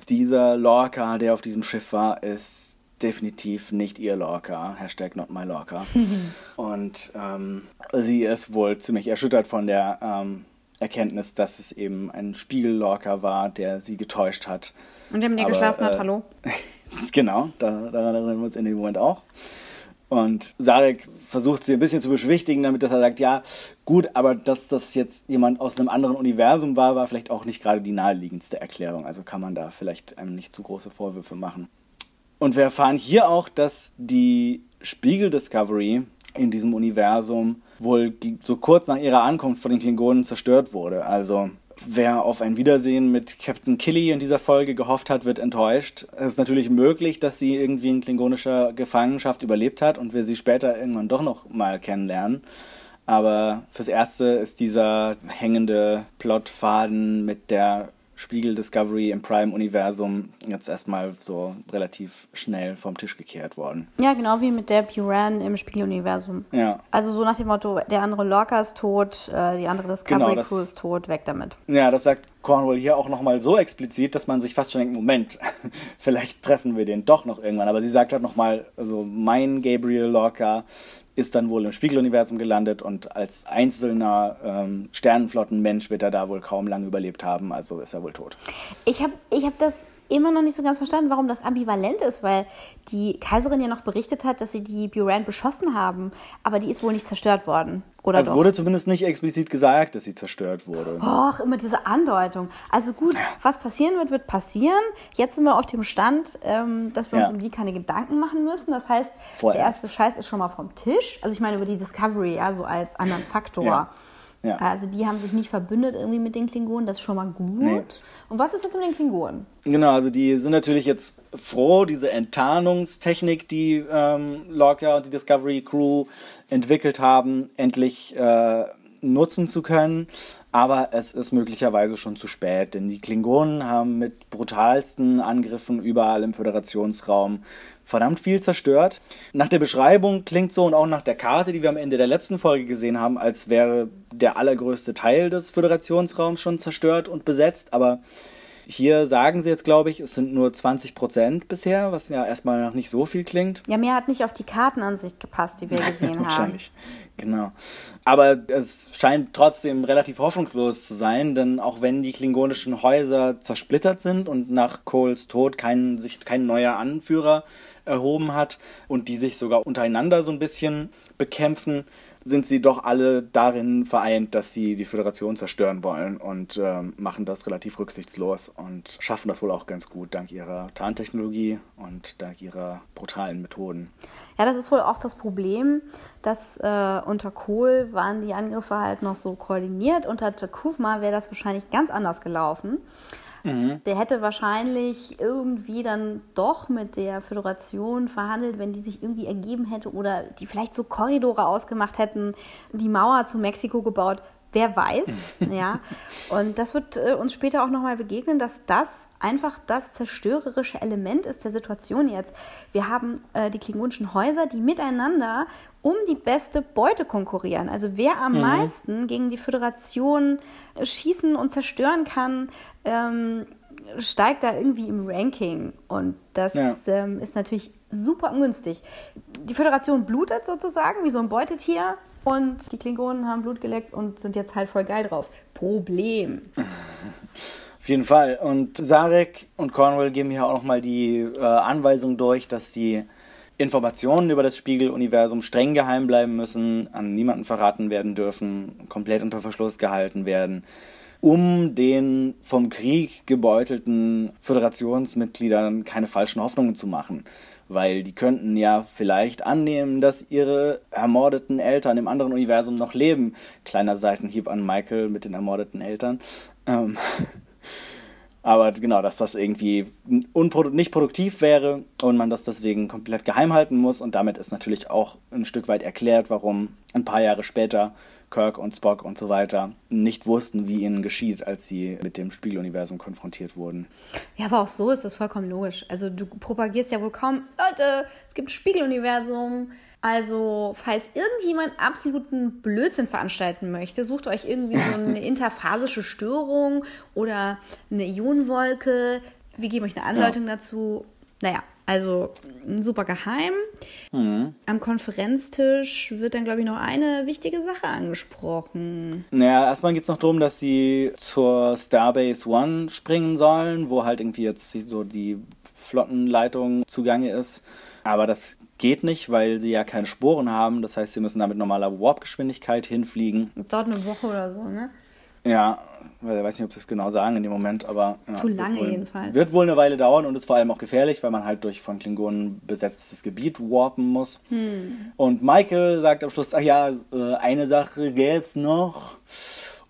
dieser Lorca, der auf diesem Schiff war, ist definitiv nicht ihr Lorca. Hashtag not my Lorca. Und ähm, sie ist wohl ziemlich erschüttert von der ähm, Erkenntnis, dass es eben ein Spiegel-Lorca war, der sie getäuscht hat. Und der mit ihr geschlafen hat, äh, hallo? Genau, da, daran erinnern wir uns in dem Moment auch. Und Sarek versucht sie ein bisschen zu beschwichtigen, damit dass er sagt, ja, gut, aber dass das jetzt jemand aus einem anderen Universum war, war vielleicht auch nicht gerade die naheliegendste Erklärung. Also kann man da vielleicht einem nicht zu große Vorwürfe machen. Und wir erfahren hier auch, dass die Spiegel Discovery in diesem Universum wohl so kurz nach ihrer Ankunft von den Klingonen zerstört wurde. Also wer auf ein Wiedersehen mit Captain Killy in dieser Folge gehofft hat, wird enttäuscht. Es ist natürlich möglich, dass sie irgendwie in klingonischer Gefangenschaft überlebt hat und wir sie später irgendwann doch noch mal kennenlernen. Aber fürs Erste ist dieser hängende Plotfaden mit der Spiegel Discovery im Prime-Universum jetzt erstmal so relativ schnell vom Tisch gekehrt worden. Ja, genau wie mit der Buran im Spiegel-Universum. Ja. Also so nach dem Motto, der andere Lorca ist tot, äh, die andere Discovery Genau, Crew ist tot, weg damit. Ja, das sagt Cornwall hier auch nochmal so explizit, dass man sich fast schon denkt, Moment, vielleicht treffen wir den doch noch irgendwann. Aber sie sagt halt nochmal, also mein Gabriel Lorca ist dann wohl im Spiegeluniversum gelandet und als einzelner ähm, Sternenflottenmensch wird er da wohl kaum lange überlebt haben, also ist er wohl tot. Ich habe ich hab das immer noch nicht so ganz verstanden, warum das ambivalent ist, weil die Kaiserin ja noch berichtet hat, dass sie die Buran beschossen haben, aber die ist wohl nicht zerstört worden. Oder Es doch? wurde zumindest nicht explizit gesagt, dass sie zerstört wurde. Och, immer diese Andeutung. Also gut, was passieren wird, wird passieren. Jetzt sind wir auf dem Stand, ähm, dass wir uns Ja. um die keine Gedanken machen müssen. Das heißt, Vorerst. der erste Scheiß ist schon mal vom Tisch. Also ich meine über die Discovery, ja, so als anderen Faktor. Ja. Ja. Also die haben sich nicht verbündet irgendwie mit den Klingonen, das ist schon mal gut. Nee. Und was ist jetzt mit den Klingonen? Genau, also die sind natürlich jetzt froh, diese Enttarnungstechnik, die ähm, Lorca und die Discovery Crew entwickelt haben, endlich äh, nutzen zu können. Aber es ist möglicherweise schon zu spät, denn die Klingonen haben mit brutalsten Angriffen überall im Föderationsraum verdammt viel zerstört. Nach der Beschreibung klingt so und auch nach der Karte, die wir am Ende der letzten Folge gesehen haben, als wäre der allergrößte Teil des Föderationsraums schon zerstört und besetzt. Aber hier sagen sie jetzt, glaube ich, es sind nur 20 Prozent bisher, was ja erstmal noch nicht so viel klingt. Ja, mir hat nicht auf die Kartenansicht gepasst, die wir gesehen haben. Wahrscheinlich. Genau. Aber es scheint trotzdem relativ hoffnungslos zu sein, denn auch wenn die klingonischen Häuser zersplittert sind und nach Coles Tod kein, sich kein neuer Anführer erhoben hat und die sich sogar untereinander so ein bisschen bekämpfen, sind sie doch alle darin vereint, dass sie die Föderation zerstören wollen und ähm, machen das relativ rücksichtslos und schaffen das wohl auch ganz gut dank ihrer Tarntechnologie und dank ihrer brutalen Methoden. Ja, das ist wohl auch das Problem, dass äh, unter Kohl waren die Angriffe halt noch so koordiniert. Unter Takufma wäre das wahrscheinlich ganz anders gelaufen. Der hätte wahrscheinlich irgendwie dann doch mit der Föderation verhandelt, wenn die sich irgendwie ergeben hätte oder die vielleicht so Korridore ausgemacht hätten, die Mauer zu Mexiko gebaut. Wer weiß, ja. Und das wird äh, uns später auch nochmal begegnen, dass das einfach das zerstörerische Element ist der Situation jetzt. Wir haben äh, die klingonischen Häuser, die miteinander um die beste Beute konkurrieren. Also wer am meisten gegen die Föderation äh, schießen und zerstören kann, ähm, steigt da irgendwie im Ranking. Und das Ja. ähm, ist natürlich super ungünstig. Die Föderation blutet sozusagen wie so ein Beutetier und die Klingonen haben Blut geleckt und sind jetzt halt voll geil drauf. Problem. Auf jeden Fall. Und Sarek und Cornwall geben hier auch nochmal die äh, Anweisung durch, dass die Informationen über das Spiegeluniversum streng geheim bleiben müssen, an niemanden verraten werden dürfen, komplett unter Verschluss gehalten werden, um den vom Krieg gebeutelten Föderationsmitgliedern keine falschen Hoffnungen zu machen. Weil die könnten ja vielleicht annehmen, dass ihre ermordeten Eltern im anderen Universum noch leben. Kleiner Seitenhieb an Michael mit den ermordeten Eltern. Ähm, aber genau, dass das irgendwie nicht produktiv wäre und man das deswegen komplett geheim halten muss. Und damit ist natürlich auch ein Stück weit erklärt, warum ein paar Jahre später Kirk und Spock und so weiter nicht wussten, wie ihnen geschieht, als sie mit dem Spiegeluniversum konfrontiert wurden. Ja, aber auch so ist das vollkommen logisch. Also du propagierst ja wohl kaum, Leute, es gibt ein Spiegeluniversum. Also, falls irgendjemand absoluten Blödsinn veranstalten möchte, sucht euch irgendwie so eine interphasische Störung oder eine Ionenwolke. Wir geben euch eine Anleitung dazu. Naja, also super geheim. Am Konferenztisch wird dann, glaube ich, noch eine wichtige Sache angesprochen. Naja, erstmal geht es noch darum, dass sie zur Starbase One springen sollen, wo halt irgendwie jetzt so die Flottenleitung zugange ist. Aber das geht nicht, weil sie ja keine Sporen haben. Das heißt, sie müssen da mit normaler Warp-Geschwindigkeit hinfliegen. Dauert eine Woche oder so, ne? Ja, weil ich weiß nicht, ob sie es genau sagen in dem Moment, aber. Ja, Zu lange wohl, jedenfalls. Wird wohl eine Weile dauern und ist vor allem auch gefährlich, weil man halt durch von Klingonen besetztes Gebiet warpen muss. Hm. Und Michael sagt am Schluss: Ach ja, äh, eine Sache gäb's noch.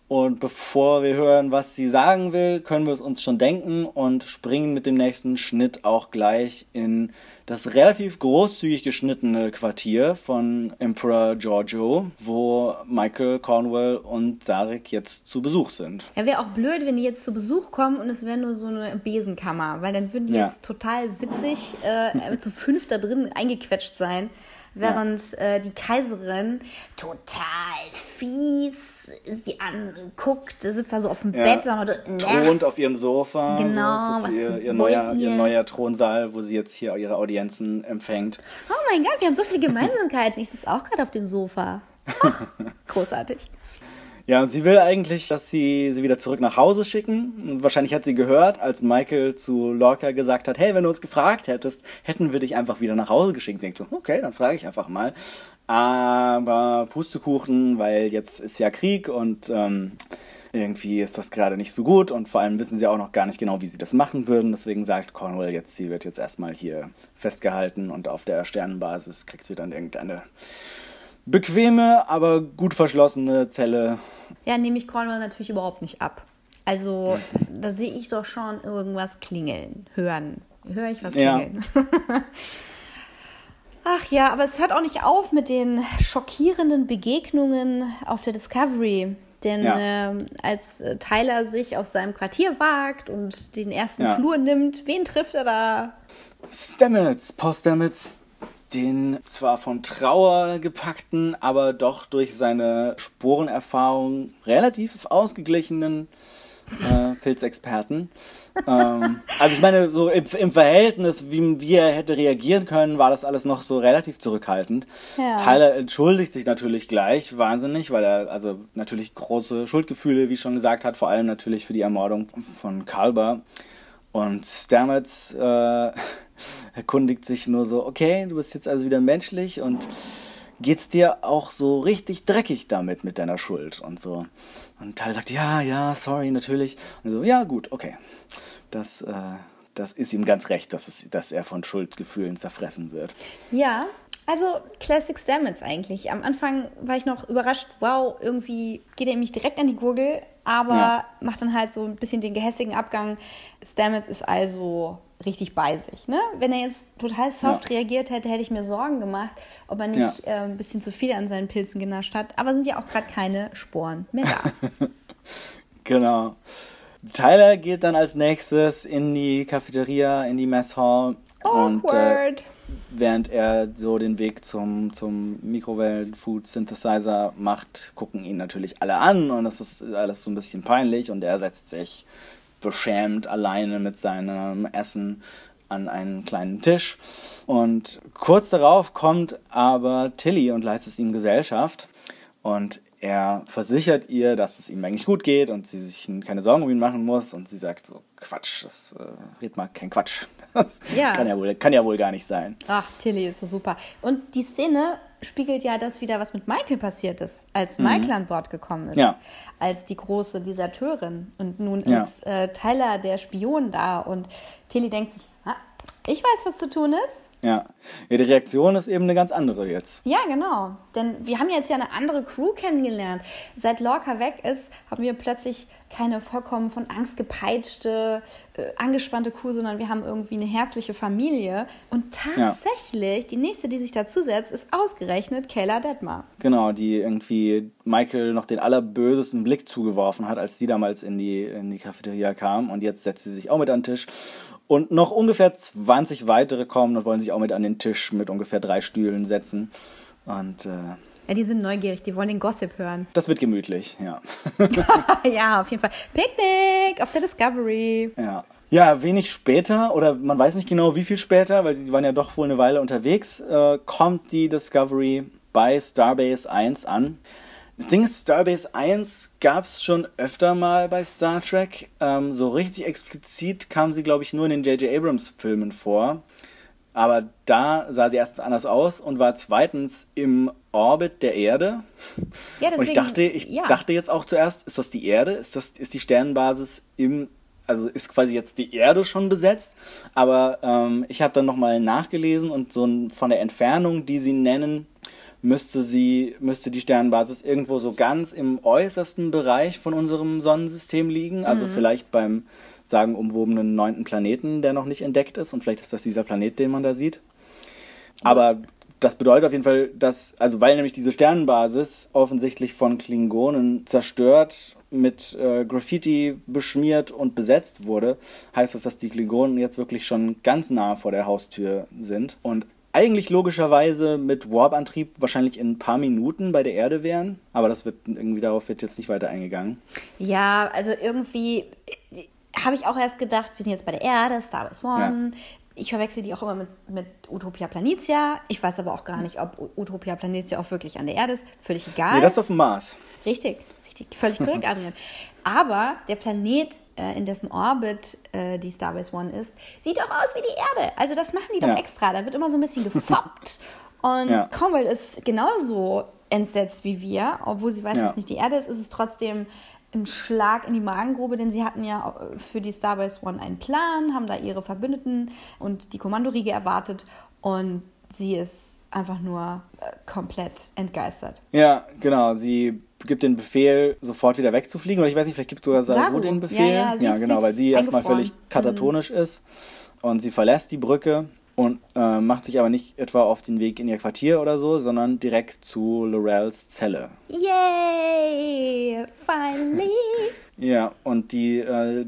Und bevor wir hören, was sie sagen will, können wir es uns schon denken und springen mit dem nächsten Schnitt auch gleich in das relativ großzügig geschnittene Quartier von Emperor Giorgio, wo Michael, Cornwell und Sarek jetzt zu Besuch sind. Ja, wäre auch blöd, wenn die jetzt zu Besuch kommen und es wäre nur so eine Besenkammer, weil dann würden die Ja. jetzt total witzig äh, zu fünf da drin eingequetscht sein, während äh, die Kaiserin total fies sie anguckt, sitzt da so auf dem Ja, Bett und thront auf ihrem Sofa. Genau, so, das ist ihr, ihr, neuer, ihr ihr? neuer Thronsaal, wo sie jetzt hier ihre Audienzen empfängt. Oh mein Gott, wir haben so viele Gemeinsamkeiten. Ich sitze auch gerade auf dem Sofa. Ach, großartig. Ja, und sie will eigentlich, dass sie sie wieder zurück nach Hause schicken. Wahrscheinlich hat sie gehört, als Michael zu Lorca gesagt hat, hey, wenn du uns gefragt hättest, hätten wir dich einfach wieder nach Hause geschickt. Denkt so, okay, dann frage ich einfach mal. Aber Pustekuchen, weil jetzt ist ja Krieg und ähm, irgendwie ist das gerade nicht so gut und vor allem wissen sie auch noch gar nicht genau, wie sie das machen würden. Deswegen sagt Cornwell jetzt, sie wird jetzt erstmal hier festgehalten und auf der Sternenbasis kriegt sie dann irgendeine bequeme, aber gut verschlossene Zelle. Ja, nehme ich Cornwall natürlich überhaupt nicht ab. Also, da sehe ich doch schon irgendwas klingeln, hören. Höre ich was Ja. klingeln. Ach ja, aber es hört auch nicht auf mit den schockierenden Begegnungen auf der Discovery. Denn Ja. ähm, als äh, Tyler sich aus seinem Quartier wagt und den ersten Ja. Flur nimmt, wen trifft er da? Stamets, Paul Stamets, den zwar von Trauer gepackten, aber doch durch seine Sporenerfahrung relativ ausgeglichenen äh, Pilzexperten. ähm, also ich meine, so im, im Verhältnis, wie, wie er hätte reagieren können, war das alles noch so relativ zurückhaltend. Ja. Tyler entschuldigt sich natürlich gleich wahnsinnig, weil er also natürlich große Schuldgefühle, wie schon gesagt hat, vor allem natürlich für die Ermordung von Kalber. Und Stamets äh, erkundigt sich nur so, okay, du bist jetzt also wieder menschlich und geht's dir auch so richtig dreckig damit mit deiner Schuld und so. Und Tyler sagt, ja, ja, sorry, natürlich. Und so, ja, gut, okay. Das, äh, das ist ihm ganz recht, dass, es, dass er von Schuldgefühlen zerfressen wird. Ja, also Classic Stamets eigentlich. Am Anfang war ich noch überrascht, wow, irgendwie geht er mich direkt an die Gurgel, aber Ja. macht dann halt so ein bisschen den gehässigen Abgang. Stamets ist also richtig bei sich. Ne? Wenn er jetzt total soft Ja. reagiert hätte, hätte ich mir Sorgen gemacht, ob er nicht Ja. äh, ein bisschen zu viel an seinen Pilzen genascht hat. Aber sind ja auch gerade keine Sporen mehr da. Genau. Tyler geht dann als nächstes in die Cafeteria, in die Mess Hall. Und äh, Awkward. Während er so den Weg zum, zum Mikrowellen-Food-Synthesizer macht, gucken ihn natürlich alle an und das ist alles so ein bisschen peinlich und er setzt sich beschämt alleine mit seinem Essen an einen kleinen Tisch. Und kurz darauf kommt aber Tilly und leistet ihm Gesellschaft. Und er versichert ihr, dass es ihm eigentlich gut geht und sie sich keine Sorgen um ihn machen muss. Und sie sagt so, Quatsch, das äh, red mal kein Quatsch. Das Ja. Kann, ja wohl, kann ja wohl gar nicht sein. Ach, Tilly ist so super. Und die Szene spiegelt ja das wieder, was mit Michael passiert ist, als Michael an Bord gekommen ist. Mhm. Ja. Als die große Deserteurin. Und nun Ja. ist äh, Tyler der Spion da und Tilly denkt sich, ah, ich weiß, was zu tun ist. Ja. ja, die Reaktion ist eben eine ganz andere jetzt. Ja, genau. Denn wir haben jetzt ja eine andere Crew kennengelernt. Seit Lorca weg ist, haben wir plötzlich keine vollkommen von Angst gepeitschte, äh, angespannte Crew, sondern wir haben irgendwie eine herzliche Familie. Und tatsächlich, die nächste, die sich dazusetzt, ist ausgerechnet Kayla Detmar. Genau, die irgendwie Michael noch den allerbösesten Blick zugeworfen hat, als die damals in die, in die Cafeteria kam. Und jetzt setzt sie sich auch mit an den Tisch. Und noch ungefähr 20 weitere kommen und wollen sich auch mit an den Tisch mit ungefähr drei Stühlen setzen. Und äh, Ja, die sind neugierig, die wollen den Gossip hören. das wird gemütlich, ja. ja, auf jeden Fall. Picknick auf der Discovery. Ja. Ja, wenig später, oder man weiß nicht genau wie viel später, weil sie waren ja doch wohl eine Weile unterwegs, äh, kommt die Discovery bei Starbase 1 an. Das Ding ist, Starbase 1 gab es schon öfter mal bei Star Trek. Ähm, so richtig explizit kam sie, glaube ich, nur in den J.J. Abrams-Filmen vor. Aber da sah sie erstens anders aus und war zweitens im Orbit der Erde. Ja, und ich deswegen- dachte, ich ja. dachte jetzt auch zuerst, ist das die Erde? Ist das ist die Sternenbasis im also ist quasi jetzt die Erde schon besetzt, aber ähm, ich habe dann nochmal nachgelesen und so ein, von der Entfernung, die sie nennen, müsste sie, müsste die Sternenbasis irgendwo so ganz im äußersten Bereich von unserem Sonnensystem liegen. Also vielleicht beim sagenumwobenen neunten Planeten, der noch nicht entdeckt ist. Und vielleicht ist das dieser Planet, den man da sieht. Aber das bedeutet auf jeden Fall, dass, also weil nämlich diese Sternenbasis offensichtlich von Klingonen zerstört, mit äh, Graffiti beschmiert und besetzt wurde, heißt das, dass die Klingonen jetzt wirklich schon ganz nah vor der Haustür sind und eigentlich logischerweise mit Warp-Antrieb wahrscheinlich in ein paar Minuten bei der Erde wären, aber das wird irgendwie darauf wird jetzt nicht weiter eingegangen. Ja, also irgendwie äh, habe ich auch erst gedacht, wir sind jetzt bei der Erde, Star Wars One. Ich verwechsel die auch immer mit, mit Utopia Planitia. Ich weiß aber auch gar nicht, ob Utopia Planitia auch wirklich an der Erde ist. Völlig egal. Nee, das ist auf dem Mars. Richtig, richtig, völlig korrekt, Adrian. Aber der Planet, äh, in dessen Orbit äh, die Starbase One ist, sieht auch aus wie die Erde. Also das machen die doch Ja. extra. Da wird immer so ein bisschen gefoppt. Und Ja. Cromwell ist genauso entsetzt wie wir. Obwohl sie weiß, Ja. dass es nicht die Erde ist, ist es trotzdem ein Schlag in die Magengrube, denn sie hatten ja äh, für die Starbase One einen Plan, haben da ihre Verbündeten und die Kommandoriege erwartet und sie ist einfach nur äh, komplett entgeistert. Ja, genau. Sie gibt den Befehl, sofort wieder wegzufliegen. Oder ich weiß nicht, vielleicht gibt sogar Saru, den Befehl. Ja, ja, sie ist- genau, weil sie erstmal völlig katatonisch ist. Und sie verlässt die Brücke und äh, macht sich aber nicht etwa auf den Weg in ihr Quartier oder so, sondern direkt zu Lorels Zelle. Yay! Finally! Ja, und die, äh,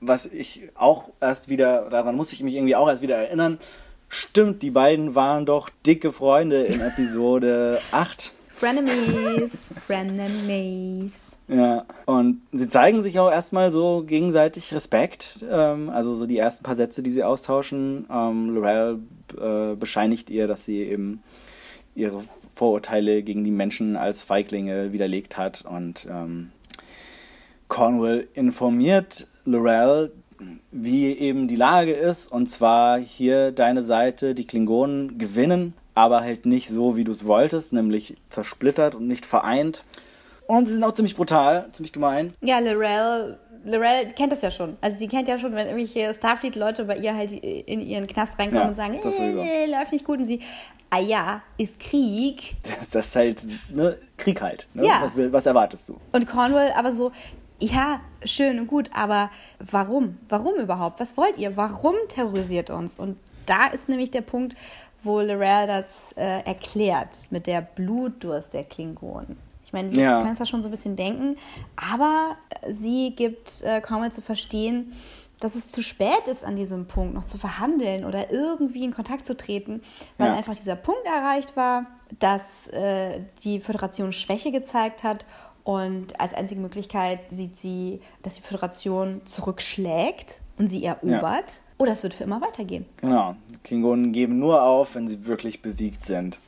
was ich auch erst wieder, daran muss ich mich irgendwie auch erst wieder erinnern, stimmt, die beiden waren doch dicke Freunde in Episode 8. Frenemies, Frenemies. Ja, und sie zeigen sich auch erstmal so gegenseitig Respekt. Ähm, also so die ersten paar Sätze, die sie austauschen. Ähm, Lorel äh, bescheinigt ihr, dass sie eben ihre Vorurteile gegen die Menschen als Feiglinge widerlegt hat. Und ähm, Cornwall informiert Lorel, wie eben die Lage ist. Und zwar hier deine Seite, die Klingonen gewinnen, aber halt nicht so, wie du es wolltest, nämlich zersplittert und nicht vereint. Und sie sind auch ziemlich brutal, ziemlich gemein. Ja, Lorel, Lorel kennt das ja schon. Also die kennt ja schon, wenn irgendwelche Starfleet-Leute bei ihr halt in ihren Knast reinkommen Ja, und sagen, äh, läuft nicht gut. Und sie, ah ja, ist Krieg. Das ist halt ne, Krieg halt. Ne? Ja. Was, was erwartest du? Und Cornwall aber so, ja, schön und gut, aber warum? Warum überhaupt? Was wollt ihr? Warum terrorisiert uns? Und da ist nämlich der Punkt, wo Lorel das äh, erklärt mit der Blutdurst der Klingonen. Ich meine, wir Ja. uns das schon so ein bisschen denken, aber sie gibt äh, Cornwall zu verstehen, dass es zu spät ist, an diesem Punkt noch zu verhandeln oder irgendwie in Kontakt zu treten, weil Ja. einfach dieser Punkt erreicht war, dass äh, die Föderation Schwäche gezeigt hat und als einzige Möglichkeit sieht sie, dass die Föderation zurückschlägt und sie erobert. Oder es wird für immer weitergehen. Genau. Klingonen geben nur auf, wenn sie wirklich besiegt sind.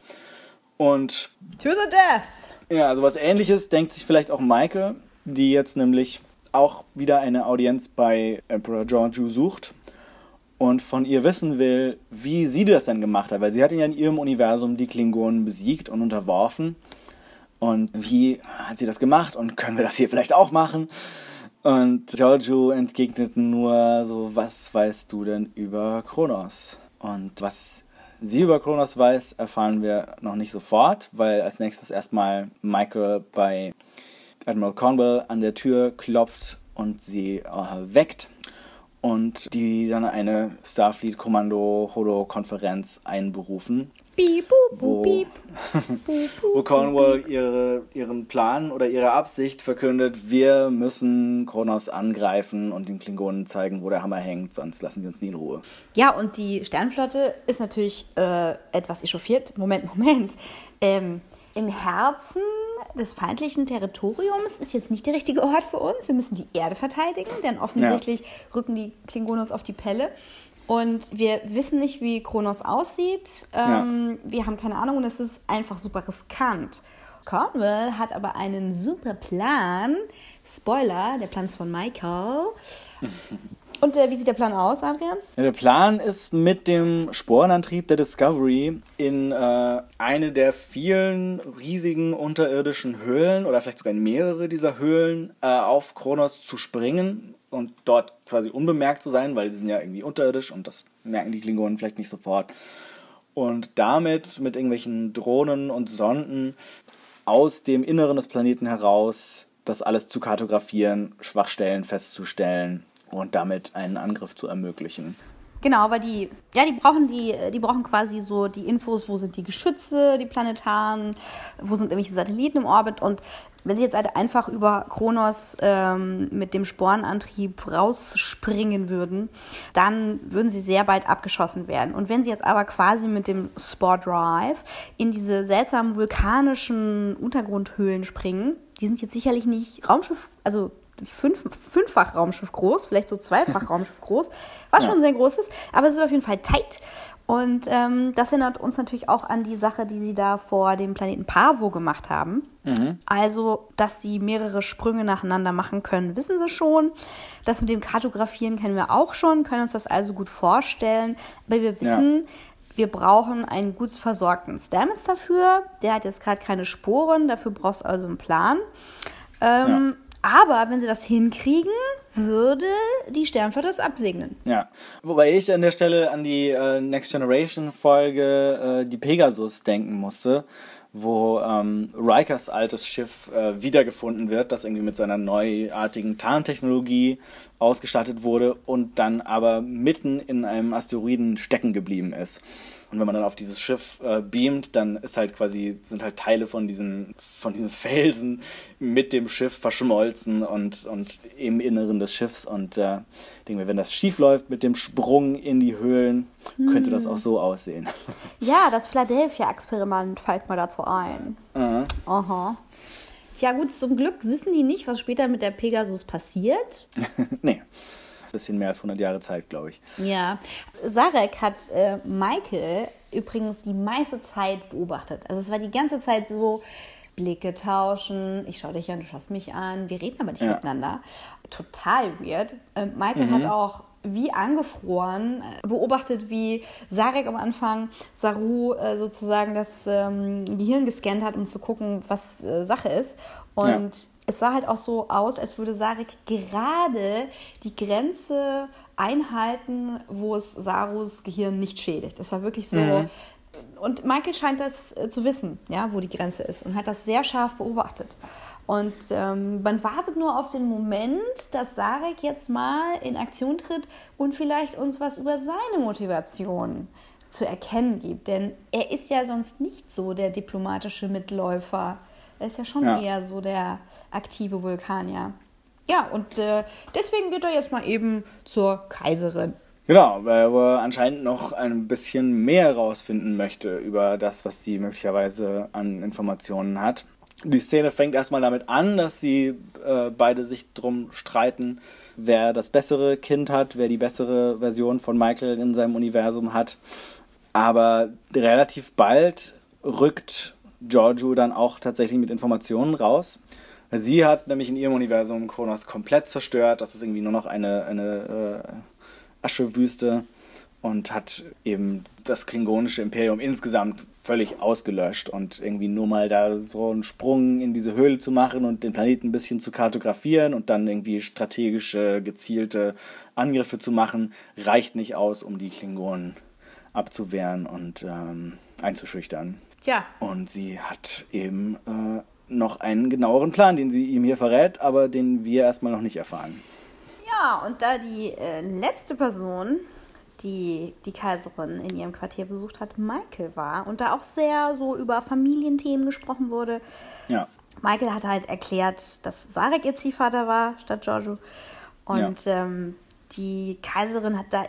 Und To the death! ja, also was ähnliches denkt sich vielleicht auch Michael, die jetzt nämlich auch wieder eine Audienz bei Emperor Georgiou sucht und von ihr wissen will, wie sie das denn gemacht hat, weil sie hat ja in ihrem Universum die Klingonen besiegt und unterworfen. Und wie hat sie das gemacht und können wir das hier vielleicht auch machen? Und Giorgio entgegnete nur so, was weißt du denn über Kronos? Und was sie über Kronos weiß, erfahren wir noch nicht sofort, weil als nächstes erstmal Michael bei Admiral Cornwall an der Tür klopft und sie äh, weckt und die dann eine Starfleet-Kommando-Holo-Konferenz einberufen, Piep, boop, Wo-. Boop, wo. Cornwall ihre, ihren Plan oder ihre Absicht verkündet, wir müssen Kronos angreifen und den Klingonen zeigen, wo der Hammer hängt, sonst lassen sie uns nie in Ruhe. Ja, und die Sternflotte ist natürlich äh, etwas echauffiert. Moment, Moment. Ähm, Im Herzen des feindlichen Territoriums ist jetzt nicht der richtige Ort für uns. Wir müssen die Erde verteidigen, denn offensichtlich rücken die Klingonen uns auf die Pelle. Und wir wissen nicht, wie Kronos aussieht. Ähm, Wir haben keine Ahnung und es ist einfach super riskant. Cornwall hat aber einen super Plan. Spoiler, der Plan ist von Michael. Und äh, wie sieht der Plan aus, Adrian? Ja, der Plan ist mit dem Sporenantrieb der Discovery in äh, eine der vielen riesigen unterirdischen Höhlen oder vielleicht sogar in mehrere dieser Höhlen äh, auf Kronos zu springen und dort quasi unbemerkt zu sein, weil die sind ja irgendwie unterirdisch und das merken die Klingonen vielleicht nicht sofort. Und damit mit irgendwelchen Drohnen und Sonden aus dem Inneren des Planeten heraus das alles zu kartografieren, Schwachstellen festzustellen und damit einen Angriff zu ermöglichen. Genau, weil die, ja, die brauchen die, die brauchen quasi so die Infos, wo sind die Geschütze, die planetaren, wo sind irgendwelche Satelliten im Orbit und wenn sie jetzt halt einfach über Kronos ähm, mit dem Sporenantrieb rausspringen würden, dann würden sie sehr bald abgeschossen werden. Und wenn sie jetzt aber quasi mit dem Spore Drive in diese seltsamen vulkanischen Untergrundhöhlen springen, die sind jetzt sicherlich nicht Raumschiff, also fünf, fünffach Raumschiff groß, vielleicht so zweifach Raumschiff groß, was Ja. schon sehr groß ist, aber es wird auf jeden Fall tight. Und ähm, das erinnert uns natürlich auch an die Sache, die sie da vor dem Planeten Pavo gemacht haben. Also, dass sie mehrere Sprünge nacheinander machen können, wissen sie schon. Das mit dem Kartografieren kennen wir auch schon, können uns das also gut vorstellen. Aber wir wissen, wir brauchen einen gut versorgten Stamets dafür. Der hat jetzt gerade keine Sporen, dafür brauchst du also einen Plan. Ähm, Aber wenn sie das hinkriegen, würde die Sternflotte es absegnen. Ja, wobei ich an der Stelle an die äh, Next Generation Folge äh, die Pegasus denken musste, wo ähm, Rikers altes Schiff äh, wiedergefunden wird, das irgendwie mit seiner neuartigen Tarntechnologie ausgestattet wurde und dann aber mitten in einem Asteroiden stecken geblieben ist. Und wenn man dann auf dieses Schiff äh, beamt, dann ist halt quasi, sind halt Teile von diesen, von diesen Felsen mit dem Schiff verschmolzen und, und im Inneren des Schiffs. Und äh, denke mir, wenn das schief läuft mit dem Sprung in die Höhlen, könnte das auch so aussehen. Ja, das Philadelphia-Experiment fällt mir dazu ein. Aha. Tja, gut, zum Glück wissen die nicht, was später mit der Pegasus passiert. nee. Bisschen mehr als 100 Jahre Zeit, glaube ich. Ja. Sarek hat äh, Michael übrigens die meiste Zeit beobachtet. Also es war die ganze Zeit so Blicke tauschen, ich schaue dich an, du schaust mich an, wir reden aber nicht Ja. miteinander. Total weird. Ähm, Michael hat auch wie angefroren äh, beobachtet, wie Sarek am Anfang Saru äh, sozusagen das ähm, Gehirn gescannt hat, um zu gucken, was äh, Sache ist. Und es sah halt auch so aus, als würde Sarek gerade die Grenze einhalten, wo es Sarus Gehirn nicht schädigt. Das war wirklich so. Und Michael scheint das äh, zu wissen, ja, wo die Grenze ist und hat das sehr scharf beobachtet. Und ähm, man wartet nur auf den Moment, dass Sarek jetzt mal in Aktion tritt und vielleicht uns was über seine Motivation zu erkennen gibt. Denn er ist ja sonst nicht so der diplomatische Mitläufer. Er ist ja schon Ja. eher so der aktive Vulkanier. Ja, und äh, deswegen geht er jetzt mal eben zur Kaiserin. Genau, weil er anscheinend noch ein bisschen mehr rausfinden möchte über das, was sie möglicherweise an Informationen hat. Die Szene fängt erstmal damit an, dass sie äh, beide sich drum streiten, wer das bessere Kind hat, wer die bessere Version von Michael in seinem Universum hat. Aber relativ bald rückt Giorgio dann auch tatsächlich mit Informationen raus. Sie hat nämlich in ihrem Universum Kronos komplett zerstört. Das ist irgendwie nur noch eine, eine äh, Aschewüste und hat eben das klingonische Imperium insgesamt völlig ausgelöscht und irgendwie nur mal da so einen Sprung in diese Höhle zu machen und den Planeten ein bisschen zu kartografieren und dann irgendwie strategische, gezielte Angriffe zu machen, reicht nicht aus, um die Klingonen abzuwehren und ähm, einzuschüchtern. Tja, Und sie hat eben äh, noch einen genaueren Plan, den sie ihm hier verrät, aber den wir erstmal noch nicht erfahren. Ja, und da die äh, letzte Person, die die Kaiserin in ihrem Quartier besucht hat, Michael war und da auch sehr so über Familienthemen gesprochen wurde. Ja. Michael hat halt erklärt, dass Sarek ihr Ziehvater war statt Giorgio. Und ähm, die Kaiserin hat da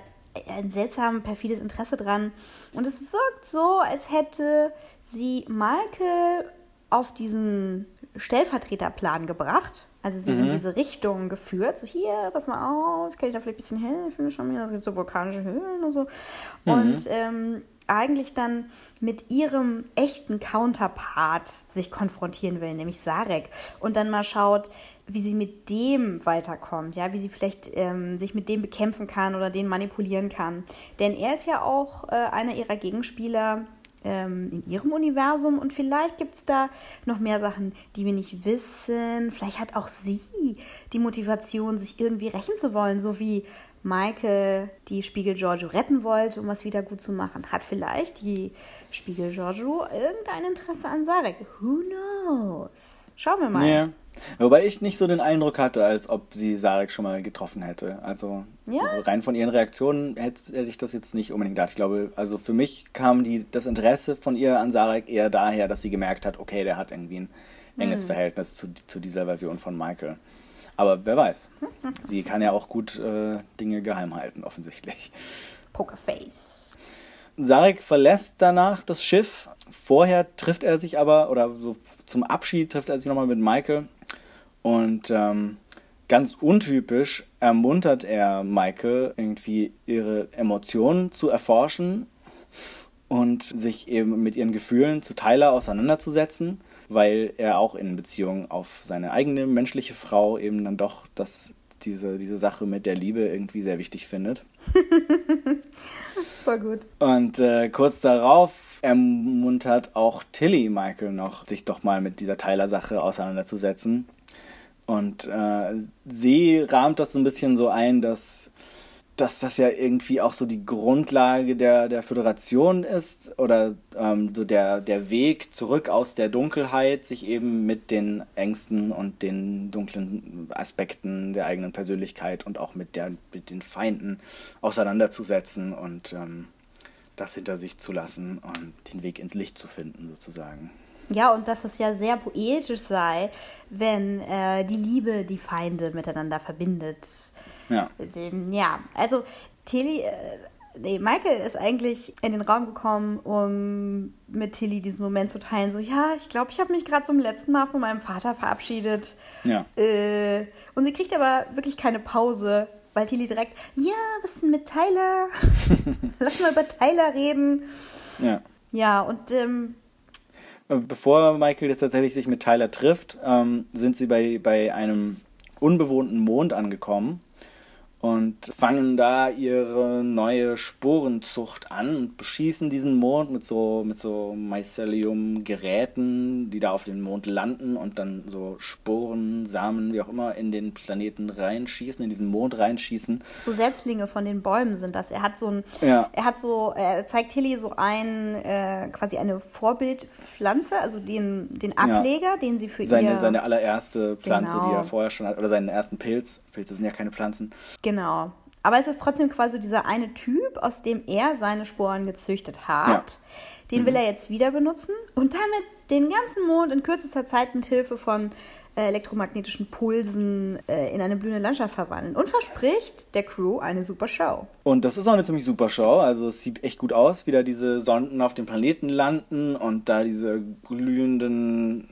ein seltsam perfides Interesse dran. Und es wirkt so, als hätte sie Michael auf diesen Stellvertreterplan gebracht. Also sie in diese Richtung geführt. So, hier, pass mal auf, kann ich da vielleicht ein bisschen helfen? Schon wieder, es gibt so vulkanische Höhlen und so. Und ähm, eigentlich dann mit ihrem echten Counterpart sich konfrontieren will, nämlich Sarek. Und dann mal schaut, wie sie mit dem weiterkommt, ja, wie sie vielleicht ähm, sich mit dem bekämpfen kann oder den manipulieren kann. Denn er ist ja auch äh, einer ihrer Gegenspieler ähm, in ihrem Universum und vielleicht gibt es da noch mehr Sachen, die wir nicht wissen. Vielleicht hat auch sie die Motivation, sich irgendwie rächen zu wollen, so wie Michael die Spiegel Giorgio retten wollte, um was wieder gut zu machen. Hat vielleicht die Spiegel Giorgio irgendein Interesse an Sarek? Who knows? Schauen wir mal. Ja. Wobei ich nicht so den Eindruck hatte, als ob sie Sarek schon mal getroffen hätte. Also Ja? rein von ihren Reaktionen hätte, hätte ich das jetzt nicht unbedingt gedacht. Ich glaube, also für mich kam die, das Interesse von ihr an Sarek eher daher, dass sie gemerkt hat, okay, der hat irgendwie ein enges Verhältnis zu, zu dieser Version von Michael. Aber wer weiß. Sie kann ja auch gut äh, Dinge geheim halten, offensichtlich. Pokerface. Sarek verlässt danach das Schiff. Vorher trifft er sich aber, oder so zum Abschied trifft er sich nochmal mit Michael. Und ähm, ganz untypisch ermuntert er Michael, irgendwie ihre Emotionen zu erforschen und sich eben mit ihren Gefühlen zu Tyler auseinanderzusetzen, weil er auch in Beziehung auf seine eigene menschliche Frau eben dann doch das, diese, diese Sache mit der Liebe irgendwie sehr wichtig findet. Voll gut. Und äh, kurz darauf ermuntert auch Tilly Michael noch, sich doch mal mit dieser Tyler-Sache auseinanderzusetzen. Und äh, sie rahmt das so ein bisschen so ein, dass, dass das ja irgendwie auch so die Grundlage der, der Föderation ist oder ähm, so der, der Weg zurück aus der Dunkelheit, sich eben mit den Ängsten und den dunklen Aspekten der eigenen Persönlichkeit und auch mit, der, mit den Feinden auseinanderzusetzen und ähm, das hinter sich zu lassen und den Weg ins Licht zu finden, sozusagen. Ja, und dass es ja sehr poetisch sei, wenn äh, die Liebe die Feinde miteinander verbindet. Ja. Also, ja, also Tilly, äh, nee, Michael ist eigentlich in den Raum gekommen, um mit Tilly diesen Moment zu teilen. So, ja, ich glaube, ich habe mich gerade zum letzten Mal von meinem Vater verabschiedet. Ja. Äh, und sie kriegt aber wirklich keine Pause, weil Tilly direkt, ja, was ist denn mit Tyler? Lass mal über Tyler reden. Ja. Ja, und ähm, Bevor Michael jetzt tatsächlich sich mit Tyler trifft, ähm, sind sie bei, bei einem unbewohnten Mond angekommen und fangen da ihre neue Sporenzucht an und beschießen diesen Mond mit so, mit so Mycelium-Geräten, die da auf den Mond landen und dann so Sporen, Samen, wie auch immer, in den Planeten reinschießen, in diesen Mond reinschießen. so Setzlinge von den Bäumen sind das. Er hat so ein, Ja. er hat so, er zeigt Tilly so ein, äh, quasi eine Vorbildpflanze, also den, den Ableger, den sie für Seine, ihr... seine allererste Pflanze, die Genau. er vorher schon hat, oder seinen ersten Pilz. Pilze sind ja keine Pflanzen. Genau. Aber es ist trotzdem quasi dieser eine Typ, aus dem er seine Sporen gezüchtet hat. Ja. Den will er jetzt wieder benutzen und damit den ganzen Mond in kürzester Zeit mit Hilfe von äh, elektromagnetischen Pulsen äh, in eine blühende Landschaft verwandeln und verspricht der Crew eine super Show. Und das ist auch eine ziemlich super Show. Also es sieht echt gut aus, wie da diese Sonden auf dem Planeten landen und da diese glühenden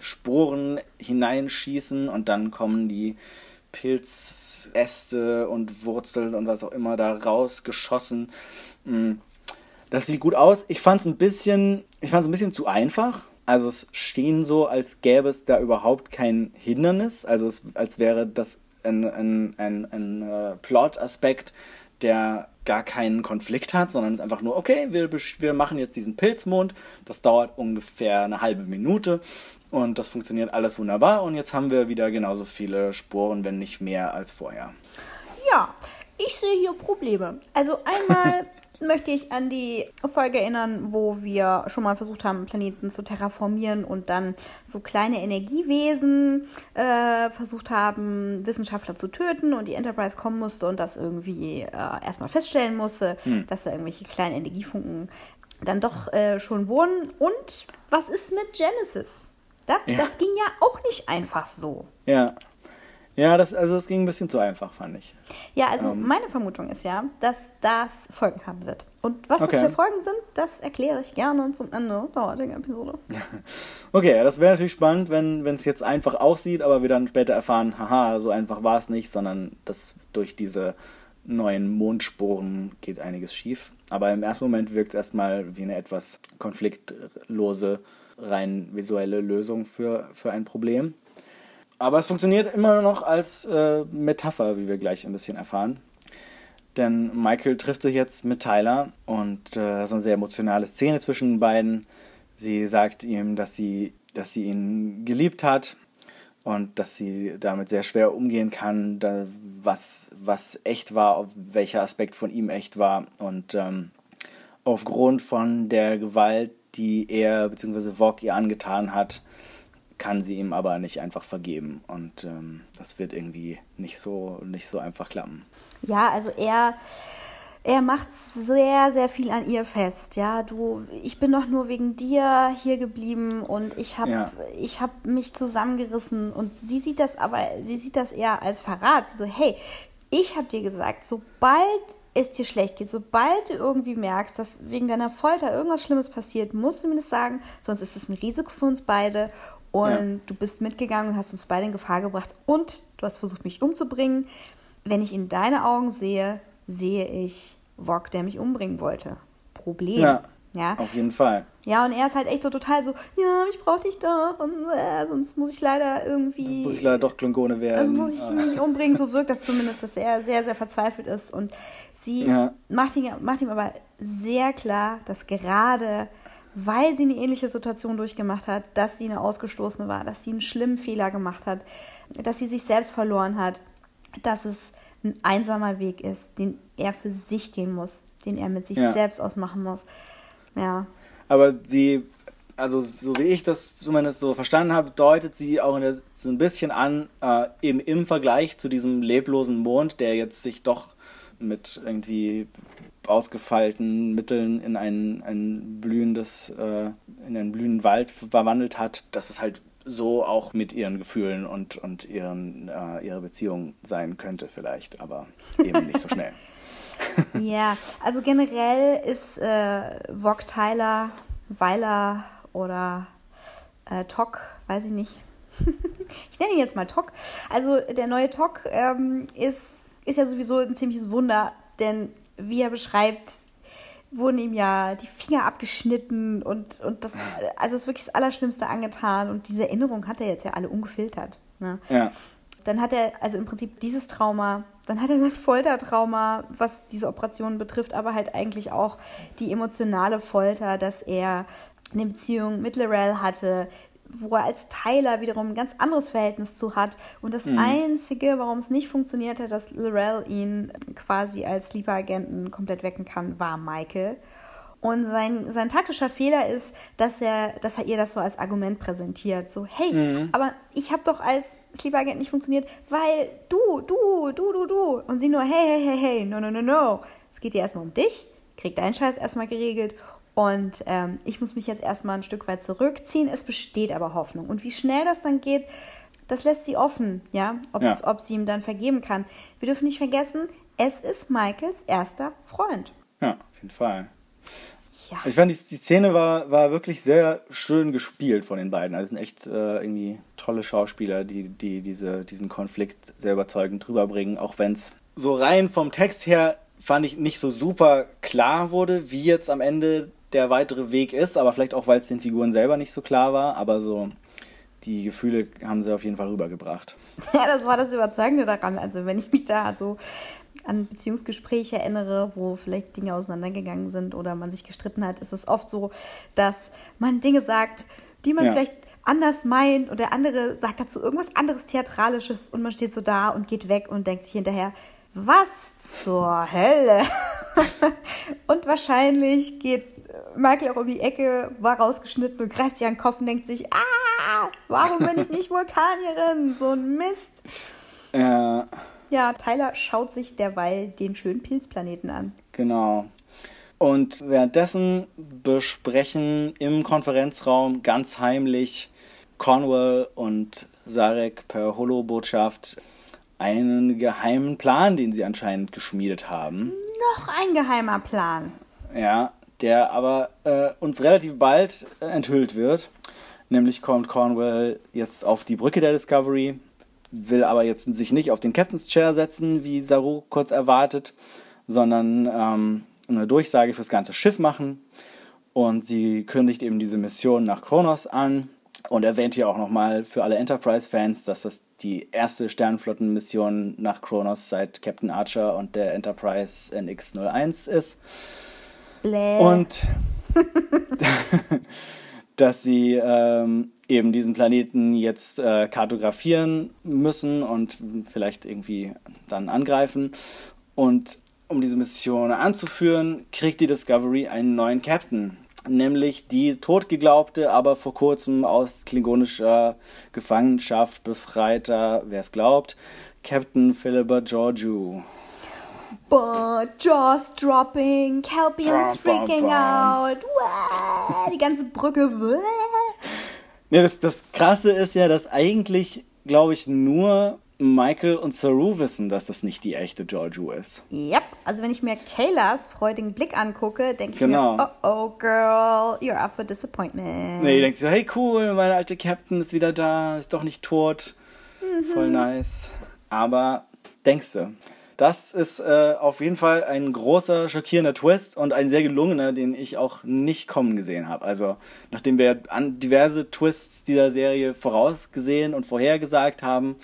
Sporen hineinschießen und dann kommen die Pilzäste und Wurzeln und was auch immer da rausgeschossen. Mm. Das sieht gut aus. Ich fand es ein bisschen, ich fand es ein bisschen zu einfach. Also es schien so, als gäbe es da überhaupt kein Hindernis. Also es, als wäre das ein, ein, ein, ein äh, Plot-Aspekt, der gar keinen Konflikt hat, sondern es ist einfach nur, okay, wir, wir machen jetzt diesen Pilzmond. Das dauert ungefähr eine halbe Minute und das funktioniert alles wunderbar. Und jetzt haben wir wieder genauso viele Sporen, wenn nicht mehr als vorher. Ja, ich sehe hier Probleme. Also einmal möchte ich an die Folge erinnern, wo wir schon mal versucht haben, Planeten zu terraformieren und dann so kleine Energiewesen äh, versucht haben, Wissenschaftler zu töten und die Enterprise kommen musste und das irgendwie äh, erstmal feststellen musste, dass da irgendwelche kleinen Energiefunken dann doch äh, schon wohnen. Und was ist mit Genesis? Da, Ja. Das ging ja auch nicht einfach so. Ja. Ja, das, also das ging ein bisschen zu einfach, fand ich. Ja, also Ähm. meine Vermutung ist ja, dass das Folgen haben wird. Und was Okay. das für Folgen sind, das erkläre ich gerne zum Ende der heutigen Episode. Okay, das wäre natürlich spannend, wenn es jetzt einfach aussieht, aber wir dann später erfahren, haha, so einfach war es nicht, sondern dass durch diese neuen Mondsporen geht einiges schief. Aber im ersten Moment wirkt es erstmal wie eine etwas konfliktlose, rein visuelle Lösung für, für ein Problem. Aber es funktioniert immer noch als äh, Metapher, wie wir gleich ein bisschen erfahren. Denn Michael trifft sich jetzt mit Tyler und äh, so eine sehr emotionale Szene zwischen den beiden. Sie sagt ihm, dass sie, dass sie ihn geliebt hat und dass sie damit sehr schwer umgehen kann, da, was, was echt war, welcher Aspekt von ihm echt war. Und ähm, aufgrund von der Gewalt, die er bzw. Vogue ihr angetan hat, kann sie ihm aber nicht einfach vergeben. Und ähm, das wird irgendwie nicht so, nicht so einfach klappen. Ja, also er er macht sehr, sehr viel an ihr fest. Ja, du, ich bin doch nur wegen dir hier geblieben und ich habe Ja. ich hab mich zusammengerissen. Und sie sieht das aber, sie sieht das eher als Verrat. Sie so, hey, ich habe dir gesagt, sobald es dir schlecht geht, sobald du irgendwie merkst, dass wegen deiner Folter irgendwas Schlimmes passiert, musst du mir das sagen, sonst ist es ein Risiko für uns beide. Und Ja. du bist mitgegangen und hast uns beide in Gefahr gebracht und du hast versucht, mich umzubringen. Wenn ich in deine Augen sehe, sehe ich Wok, der mich umbringen wollte. Problem. Ja, Ja. auf jeden Fall. Ja, und er ist halt echt so total so, ja, ich brauche dich doch und äh, sonst muss ich leider irgendwie. Muss ich leider doch Klingone werden. Also muss ich Ah. mich umbringen, so wirkt das zumindest, dass er sehr, sehr verzweifelt ist. Und sie Ja. macht, ihm, macht ihm aber sehr klar, dass gerade weil sie eine ähnliche Situation durchgemacht hat, dass sie eine Ausgestoßene war, dass sie einen schlimmen Fehler gemacht hat, dass sie sich selbst verloren hat, dass es ein einsamer Weg ist, den er für sich gehen muss, den er mit sich Ja. selbst ausmachen muss. Ja. Aber sie, also so wie ich das zumindest so verstanden habe, deutet sie auch der, so ein bisschen an, äh, eben im Vergleich zu diesem leblosen Mond, der jetzt sich doch mit irgendwie ausgefeilten Mitteln in ein, ein blühendes, äh, in einen blühenden Wald verwandelt hat, dass es halt so auch mit ihren Gefühlen und, und ihren, äh, ihrer Beziehung sein könnte vielleicht, aber eben nicht so schnell. Ja, also generell ist äh, Vog Tyler, Weiler oder äh, Tok, weiß ich nicht. ich nenne ihn jetzt mal Tok. Also der neue Tok ähm, ist, ist ja sowieso ein ziemliches Wunder, denn wie er beschreibt, wurden ihm ja die Finger abgeschnitten und, und das, also ist wirklich das Allerschlimmste angetan und diese Erinnerung hat er jetzt ja alle ungefiltert. Ne? Ja. Dann hat er also im Prinzip dieses Trauma, dann hat er sein Foltertrauma, was diese Operation betrifft, aber halt eigentlich auch die emotionale Folter, dass er eine Beziehung mit Lorel hatte, wo er als Tyler wiederum ein ganz anderes Verhältnis zu hat. Und das Einzige, warum es nicht funktioniert hat, dass Lorel ihn quasi als Sleeper-Agenten komplett wecken kann, war Michael. Und sein, sein taktischer Fehler ist, dass er, dass er ihr das so als Argument präsentiert. So, hey, aber ich habe doch als Sleeper-Agent nicht funktioniert, weil du, du, du, du, du. Und sie nur, hey, hey, hey, hey, no, no, no, no. Es geht hier erstmal um dich, krieg deinen Scheiß erstmal geregelt. Und ähm, ich muss mich jetzt erstmal ein Stück weit zurückziehen. Es besteht aber Hoffnung. Und wie schnell das dann geht, das lässt sie offen, ja, ob, Ja. ob sie ihm dann vergeben kann. Wir dürfen nicht vergessen, es ist Michaels erster Freund. Ja, auf jeden Fall. Ja. Ich fand, die, die Szene war, war wirklich sehr schön gespielt von den beiden. Also es sind echt äh, irgendwie tolle Schauspieler, die, die diese, diesen Konflikt sehr überzeugend rüberbringen. Auch wenn es so rein vom Text her, fand ich, nicht so super klar wurde, wie jetzt am Ende der weitere Weg ist. Aber vielleicht auch, weil es den Figuren selber nicht so klar war. Aber so die Gefühle haben sie auf jeden Fall rübergebracht. Ja, das war das Überzeugende daran. Also wenn ich mich da so an Beziehungsgespräche erinnere, wo vielleicht Dinge auseinandergegangen sind oder man sich gestritten hat, ist es oft so, dass man Dinge sagt, die man Ja. vielleicht anders meint und der andere sagt dazu irgendwas anderes Theatralisches und man steht so da und geht weg und denkt sich hinterher, was zur Hölle? und wahrscheinlich geht Michael auch um die Ecke, war rausgeschnitten und greift sich an den Kopf und denkt sich, ah, warum bin ich nicht Vulkanierin? So ein Mist. Ja, Ja, Tyler schaut sich derweil den schönen Pilzplaneten an. Genau. Und währenddessen besprechen im Konferenzraum ganz heimlich Cornwall und Sarek per Holo-Botschaft einen geheimen Plan, den sie anscheinend geschmiedet haben. Noch ein geheimer Plan. Ja, der aber äh, uns relativ bald äh, enthüllt wird. Nämlich kommt Cornwall jetzt auf die Brücke der Discovery, will aber jetzt sich nicht auf den Captain's Chair setzen, wie Saru kurz erwartet, sondern ähm, eine Durchsage fürs ganze Schiff machen. Und sie kündigt eben diese Mission nach Kronos an und erwähnt hier auch nochmal für alle Enterprise-Fans, dass das die erste Sternflottenmission nach Kronos seit Captain Archer und der Enterprise NX-01 ist. Bläh. Und dass sie ähm, eben diesen Planeten jetzt äh, kartografieren müssen und vielleicht irgendwie dann angreifen. Und um diese Mission anzuführen, kriegt die Discovery einen neuen Captain. Nämlich die totgeglaubte, aber vor kurzem aus klingonischer Gefangenschaft befreiter, wer es glaubt, Captain Philibert Georgiou. Boah, Jaws dropping, bam, freaking out. Uah, die ganze Brücke. Ja, das, das Krasse ist ja, dass eigentlich, glaube ich, nur Michael und Saru wissen, dass das nicht die echte Giorgio ist. Yep, also wenn ich mir Kaylas freudigen Blick angucke, denke ich Genau. mir, oh oh girl, you're up for disappointment. Nee, die denkt sich so, hey cool, mein alter Captain ist wieder da, ist doch nicht tot. Voll nice. Aber denkst du, das ist äh, auf jeden Fall ein großer, schockierender Twist und ein sehr gelungener, den ich auch nicht kommen gesehen habe. Also, nachdem wir an diverse Twists dieser Serie vorausgesehen und vorhergesagt haben,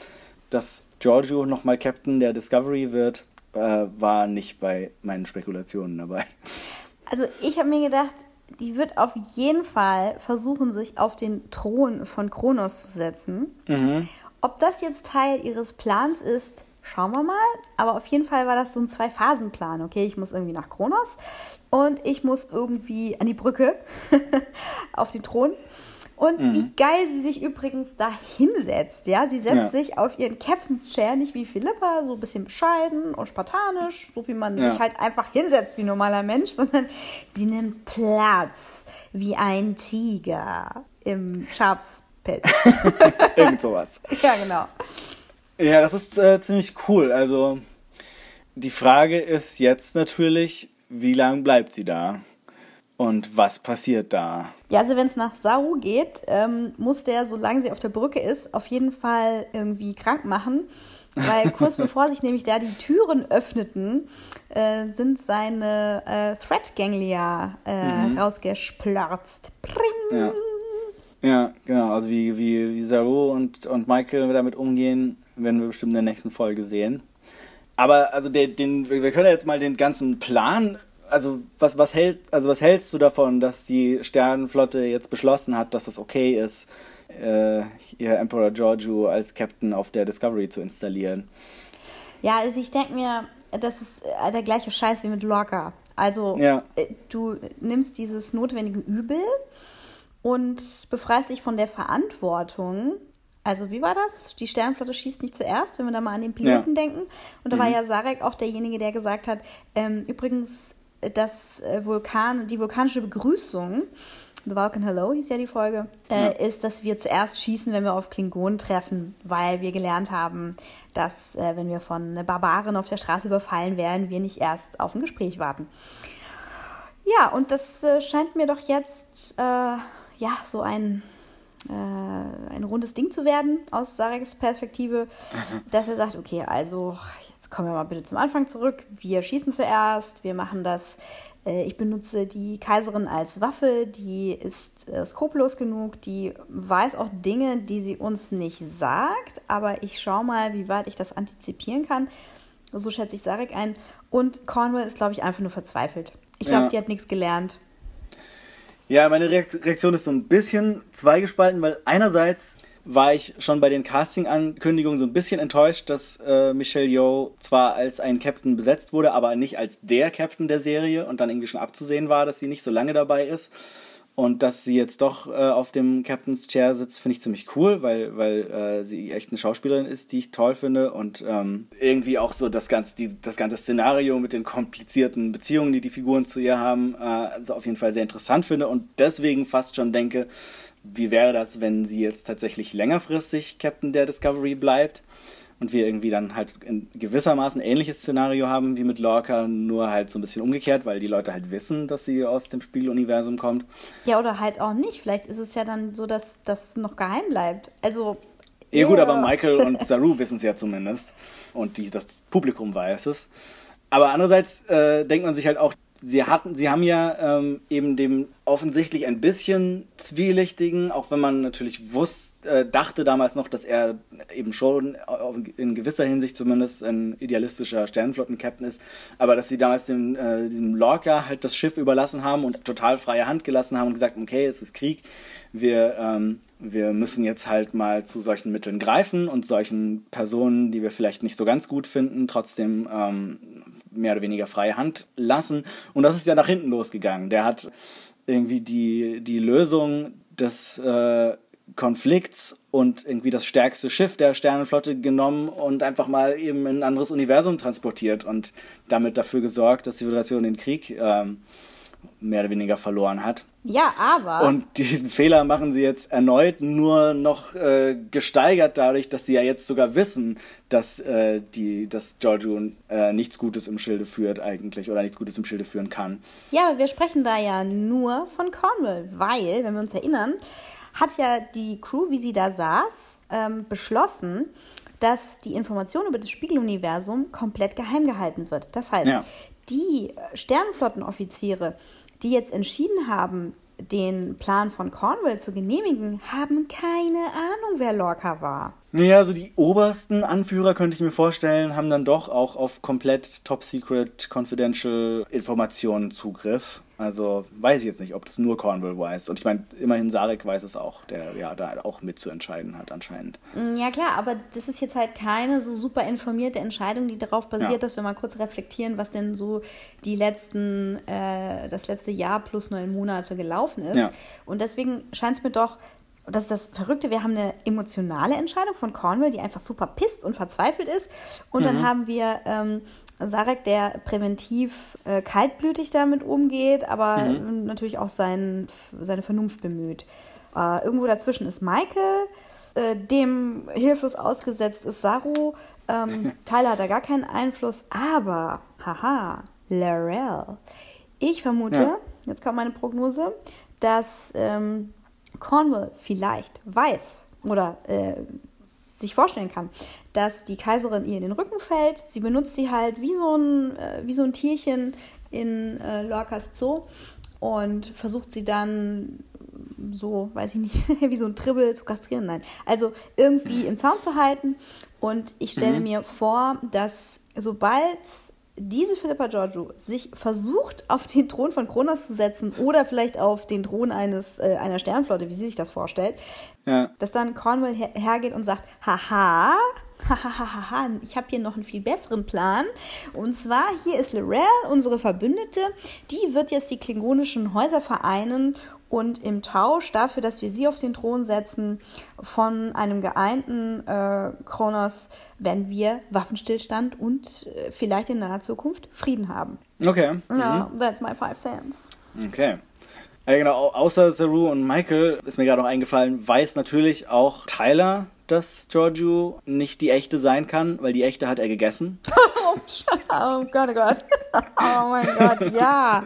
dass Giorgio nochmal Captain der Discovery wird, äh, war nicht bei meinen Spekulationen dabei. Also ich habe mir gedacht, die wird auf jeden Fall versuchen, sich auf den Thron von Kronos zu setzen. Ob das jetzt Teil ihres Plans ist, schauen wir mal. Aber auf jeden Fall war das so ein Zwei-Phasen-Plan. Okay, ich muss irgendwie nach Kronos und ich muss irgendwie an die Brücke auf den Thron. Und wie geil sie sich übrigens da hinsetzt. Ja, sie setzt Ja. sich auf ihren Captain's Chair, nicht wie Philippa, so ein bisschen bescheiden und spartanisch, so wie man Ja. sich halt einfach hinsetzt wie ein normaler Mensch, sondern sie nimmt Platz wie ein Tiger im Schafspelz. Irgend sowas. ja, genau. Ja, das ist äh, ziemlich cool. Also die Frage ist jetzt natürlich, wie lange bleibt sie da? Und was passiert da? Ja, also wenn es nach Saru geht, ähm, muss der, solange sie auf der Brücke ist, auf jeden Fall irgendwie krank machen. Weil kurz bevor sich nämlich da die Türen öffneten, äh, sind seine äh, Threat Ganglia äh, rausgesplörzt. Pring! Ja. Ja, genau. Also wie, wie, wie Saru und, und Michael damit umgehen, werden wir bestimmt in der nächsten Folge sehen. Aber also den, den, wir können ja jetzt mal den ganzen Plan. Also was, was hält, also was hältst du davon, dass die Sternenflotte jetzt beschlossen hat, dass es okay ist, äh, ihr Emperor Giorgio als Captain auf der Discovery zu installieren? Ja, also ich denke mir, das ist äh, der gleiche Scheiß wie mit Lorca. Also Ja. äh, du nimmst dieses notwendige Übel und befreist dich von der Verantwortung. Also wie war das? Die Sternenflotte schießt nicht zuerst, wenn wir da mal an den Piloten Ja. denken. Und da war ja Sarek auch derjenige, der gesagt hat, ähm, übrigens, äh, das äh, Vulkan, die vulkanische Begrüßung, The Vulcan Hello hieß ja die Folge, äh, ist, dass wir zuerst schießen, wenn wir auf Klingonen treffen, weil wir gelernt haben, dass äh, wenn wir von Barbaren auf der Straße überfallen werden, wir nicht erst auf ein Gespräch warten. Ja, und das äh, scheint mir doch jetzt äh, ja so ein, äh, ein rundes Ding zu werden aus Sareks Perspektive, dass er sagt, okay, also jetzt kommen wir mal bitte zum Anfang zurück. Wir schießen zuerst, wir machen das. äh, Ich benutze die Kaiserin als Waffe, die ist äh, skrupellos genug, die weiß auch Dinge, die sie uns nicht sagt, aber ich schaue mal, wie weit ich das antizipieren kann. So schätze ich Sarek ein. Und Cornwall ist, glaube ich, einfach nur verzweifelt. Ich glaube, Ja. die hat nichts gelernt. Ja, meine Reakt- Reaktion ist so ein bisschen zweigespalten, weil einerseits war ich schon bei den Casting-Ankündigungen so ein bisschen enttäuscht, dass äh, Michelle Yeoh zwar als ein Captain besetzt wurde, aber nicht als der Captain der Serie und dann irgendwie schon abzusehen war, dass sie nicht so lange dabei ist. Und dass sie jetzt doch äh, auf dem Captain's Chair sitzt, finde ich ziemlich cool, weil, weil äh, sie echt eine Schauspielerin ist, die ich toll finde. Und ähm, irgendwie auch so das ganze, die, das ganze Szenario mit den komplizierten Beziehungen, die die Figuren zu ihr haben, äh, also auf jeden Fall sehr interessant finde. Und deswegen fast schon denke, wie wäre das, wenn sie jetzt tatsächlich längerfristig Captain der Discovery bleibt? Und wir irgendwie dann halt in gewissermaßen ähnliches Szenario haben wie mit Lorca, nur halt so ein bisschen umgekehrt, weil die Leute halt wissen, dass sie aus dem Spiegeluniversum kommt. Ja, oder halt auch nicht. Vielleicht ist es ja dann so, dass das noch geheim bleibt. Also, Ja gut, aber Michael und Saru wissen es ja zumindest. Und die, das Publikum weiß es. Aber andererseits äh, denkt man sich halt auch, sie hatten, sie haben ja ähm, eben dem offensichtlich ein bisschen zwielichtigen, auch wenn man natürlich wusste, äh, dachte damals noch, dass er eben schon auf- in gewisser Hinsicht zumindest ein idealistischer Sternenflotten-Captain ist, aber dass sie damals dem, äh, diesem Lorca halt das Schiff überlassen haben und total freie Hand gelassen haben und gesagt, okay, es ist Krieg, wir, ähm, wir müssen jetzt halt mal zu solchen Mitteln greifen und solchen Personen, die wir vielleicht nicht so ganz gut finden, trotzdem ähm, mehr oder weniger freie Hand lassen. Und das ist ja nach hinten losgegangen. Der hat irgendwie die, die Lösung des äh, Konflikts und irgendwie das stärkste Schiff der Sternenflotte genommen und einfach mal eben in ein anderes Universum transportiert und damit dafür gesorgt, dass die Föderation den Krieg ähm, mehr oder weniger verloren hat. Ja, aber. Und diesen Fehler machen sie jetzt erneut nur noch äh, gesteigert dadurch, dass sie ja jetzt sogar wissen, dass, äh, die, dass Giorgio äh, nichts Gutes im Schilde führt eigentlich oder nichts Gutes im Schilde führen kann. Ja, aber wir sprechen da ja nur von Cornwall, weil, wenn wir uns erinnern, hat ja die Crew, wie sie da saß, ähm, beschlossen, dass die Information über das Spiegeluniversum komplett geheim gehalten wird. Das heißt, Ja. die Sternenflottenoffiziere, die jetzt entschieden haben, den Plan von Cornwall zu genehmigen, haben keine Ahnung, wer Lorca war. Naja, also die obersten Anführer, könnte ich mir vorstellen, haben dann doch auch auf komplett top-secret, confidential Informationen Zugriff. Also weiß ich jetzt nicht, ob das nur Cornwall weiß. Und ich meine, immerhin Sarek weiß es auch, der ja da auch mitzuentscheiden hat anscheinend. Ja klar, aber das ist jetzt halt keine so super informierte Entscheidung, die darauf basiert, Ja. dass wir mal kurz reflektieren, was denn so die letzten, äh, das letzte Jahr plus neun Monate gelaufen ist. Ja. Und deswegen scheint es mir doch, das ist das Verrückte, wir haben eine emotionale Entscheidung von Cornwall, die einfach super pisst und verzweifelt ist. Und dann haben wir ähm, Sarek, der präventiv äh, kaltblütig damit umgeht, aber natürlich auch sein, seine Vernunft bemüht. Äh, irgendwo dazwischen ist Michael, äh, dem hilflos ausgesetzt ist Saru. Ähm, Tyler hat da gar keinen Einfluss, aber, haha, Larell. Ich vermute, Ja. jetzt kommt meine Prognose, dass ähm, Cornwall vielleicht weiß oder äh, sich vorstellen kann, dass die Kaiserin ihr in den Rücken fällt. Sie benutzt sie halt wie so ein, äh, wie so ein Tierchen in äh, Lorcas Zoo und versucht sie dann so, weiß ich nicht, wie so ein Tribbel zu kastrieren. Nein. Also irgendwie im Zaun zu halten. Und ich stelle mir vor, dass sobald diese Philippa Giorgio sich versucht, auf den Thron von Kronos zu setzen oder vielleicht auf den Thron eines, äh, einer Sternflotte, wie sie sich das vorstellt, Ja. dass dann Cornwall her hergeht und sagt, haha, hahaha, ich habe hier noch einen viel besseren Plan. Und zwar, hier ist Lorel, unsere Verbündete. Die wird jetzt die klingonischen Häuser vereinen und im Tausch dafür, dass wir sie auf den Thron setzen, von einem geeinten äh, Kronos, werden wir Waffenstillstand und äh, vielleicht in naher Zukunft Frieden haben. Okay. Ja, that's my five cents. Okay. Ja, genau, au- außer Saru und Michael ist mir gerade noch eingefallen, weiß natürlich auch Tyler, dass Giorgio nicht die echte sein kann, weil die echte hat er gegessen. Oh Gott, oh Gott. Oh mein Gott, ja.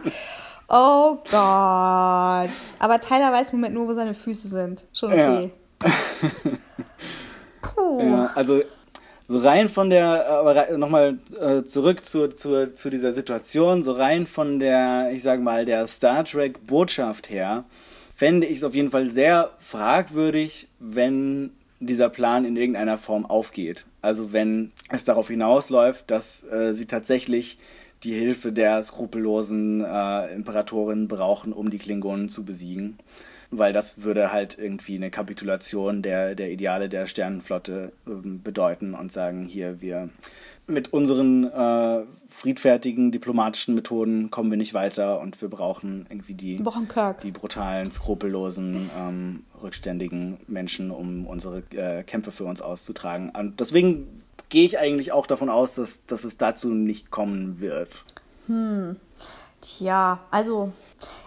Oh Gott. Aber Tyler weiß im Moment nur, wo seine Füße sind. Schon okay. Puh. Ja, also so rein von der, aber nochmal äh, zurück zu, zu, zu dieser Situation, so rein von der, ich sag mal, der Star Trek Botschaft her, fände ich es auf jeden Fall sehr fragwürdig, wenn dieser Plan in irgendeiner Form aufgeht. Also wenn es darauf hinausläuft, dass äh, sie tatsächlich die Hilfe der skrupellosen äh, Imperatorin brauchen, um die Klingonen zu besiegen. Weil das würde halt irgendwie eine Kapitulation der, der Ideale der Sternenflotte ähm, bedeuten und sagen, hier, wir mit unseren äh, friedfertigen diplomatischen Methoden kommen wir nicht weiter und wir brauchen irgendwie die, die brutalen, skrupellosen, ähm, rückständigen Menschen, um unsere äh, Kämpfe für uns auszutragen. Und deswegen gehe ich eigentlich auch davon aus, dass, dass es dazu nicht kommen wird. Tja, also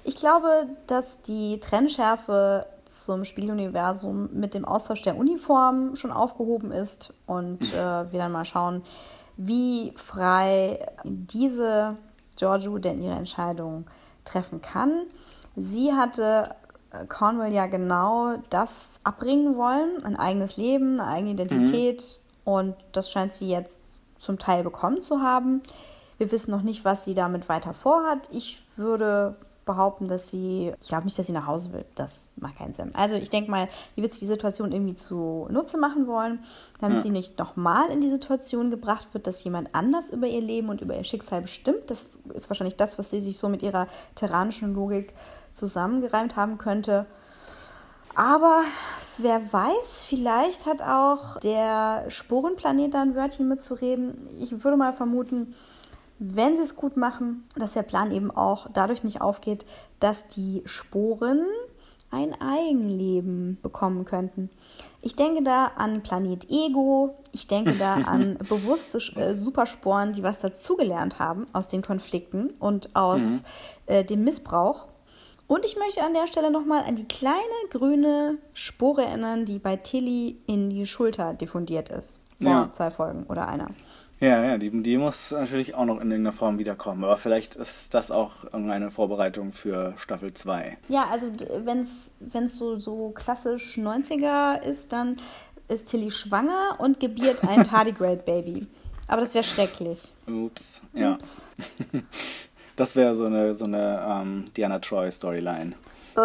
ich glaube, dass die Trennschärfe zum Spieluniversum mit dem Austausch der Uniform schon aufgehoben ist und äh, wir dann mal schauen, wie frei diese Giorgio denn ihre Entscheidung treffen kann. Sie hatte äh, Cornwall ja genau das abbringen wollen, ein eigenes Leben, eine eigene Identität. Und das scheint sie jetzt zum Teil bekommen zu haben. Wir wissen noch nicht, was sie damit weiter vorhat. Ich würde behaupten, dass sie, ich glaube nicht, dass sie nach Hause will. Das macht keinen Sinn. Also ich denke mal, die wird sich die Situation irgendwie zu Nutze machen wollen, damit Ja. sie nicht nochmal in die Situation gebracht wird, dass jemand anders über ihr Leben und über ihr Schicksal bestimmt. Das ist wahrscheinlich das, was sie sich so mit ihrer tyrannischen Logik zusammengereimt haben könnte. Aber wer weiß, vielleicht hat auch der Sporenplanet da ein Wörtchen mitzureden. Ich würde mal vermuten, wenn sie es gut machen, dass der Plan eben auch dadurch nicht aufgeht, dass die Sporen ein Eigenleben bekommen könnten. Ich denke da an Planet Ego, ich denke da an bewusste äh, Supersporen, die was dazugelernt haben aus den Konflikten und aus äh, dem Missbrauch. Und ich möchte an der Stelle nochmal an die kleine grüne Spore erinnern, die bei Tilly in die Schulter diffundiert ist. Vor Ja. zwei Folgen oder einer. Ja, ja, die, die muss natürlich auch noch in irgendeiner Form wiederkommen. Aber vielleicht ist das auch irgendeine Vorbereitung für Staffel 2. Ja, also wenn es so, so klassisch 90er ist, dann ist Tilly schwanger und gebiert ein Tardigrade-Baby. Aber das wäre schrecklich. Ups, ja. Ups. Das wäre so eine, so eine ähm, Diana Troy-Storyline.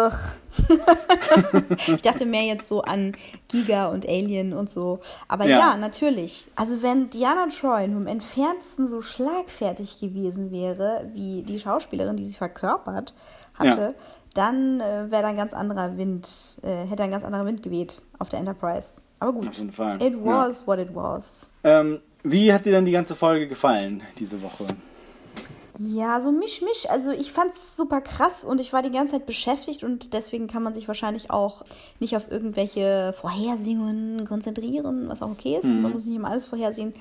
Ich dachte mehr jetzt so an Giga und Alien und so. Aber ja. Ja. natürlich. Also wenn Diana Troy nur im entferntesten so schlagfertig gewesen wäre, wie die Schauspielerin, die sie verkörpert hatte, Ja. dann äh, wäre da ein ganz anderer Wind, äh, hätte ein ganz anderer Wind geweht auf der Enterprise. Aber gut. Auf jeden Fall, It ja. was what it was. Ähm, wie hat dir denn die ganze Folge gefallen diese Woche? Ja, so misch, misch. Also ich fand's super krass und ich war die ganze Zeit beschäftigt und deswegen kann man sich wahrscheinlich auch nicht auf irgendwelche Vorhersehungen konzentrieren, was auch okay ist. Man muss nicht immer alles vorhersehen.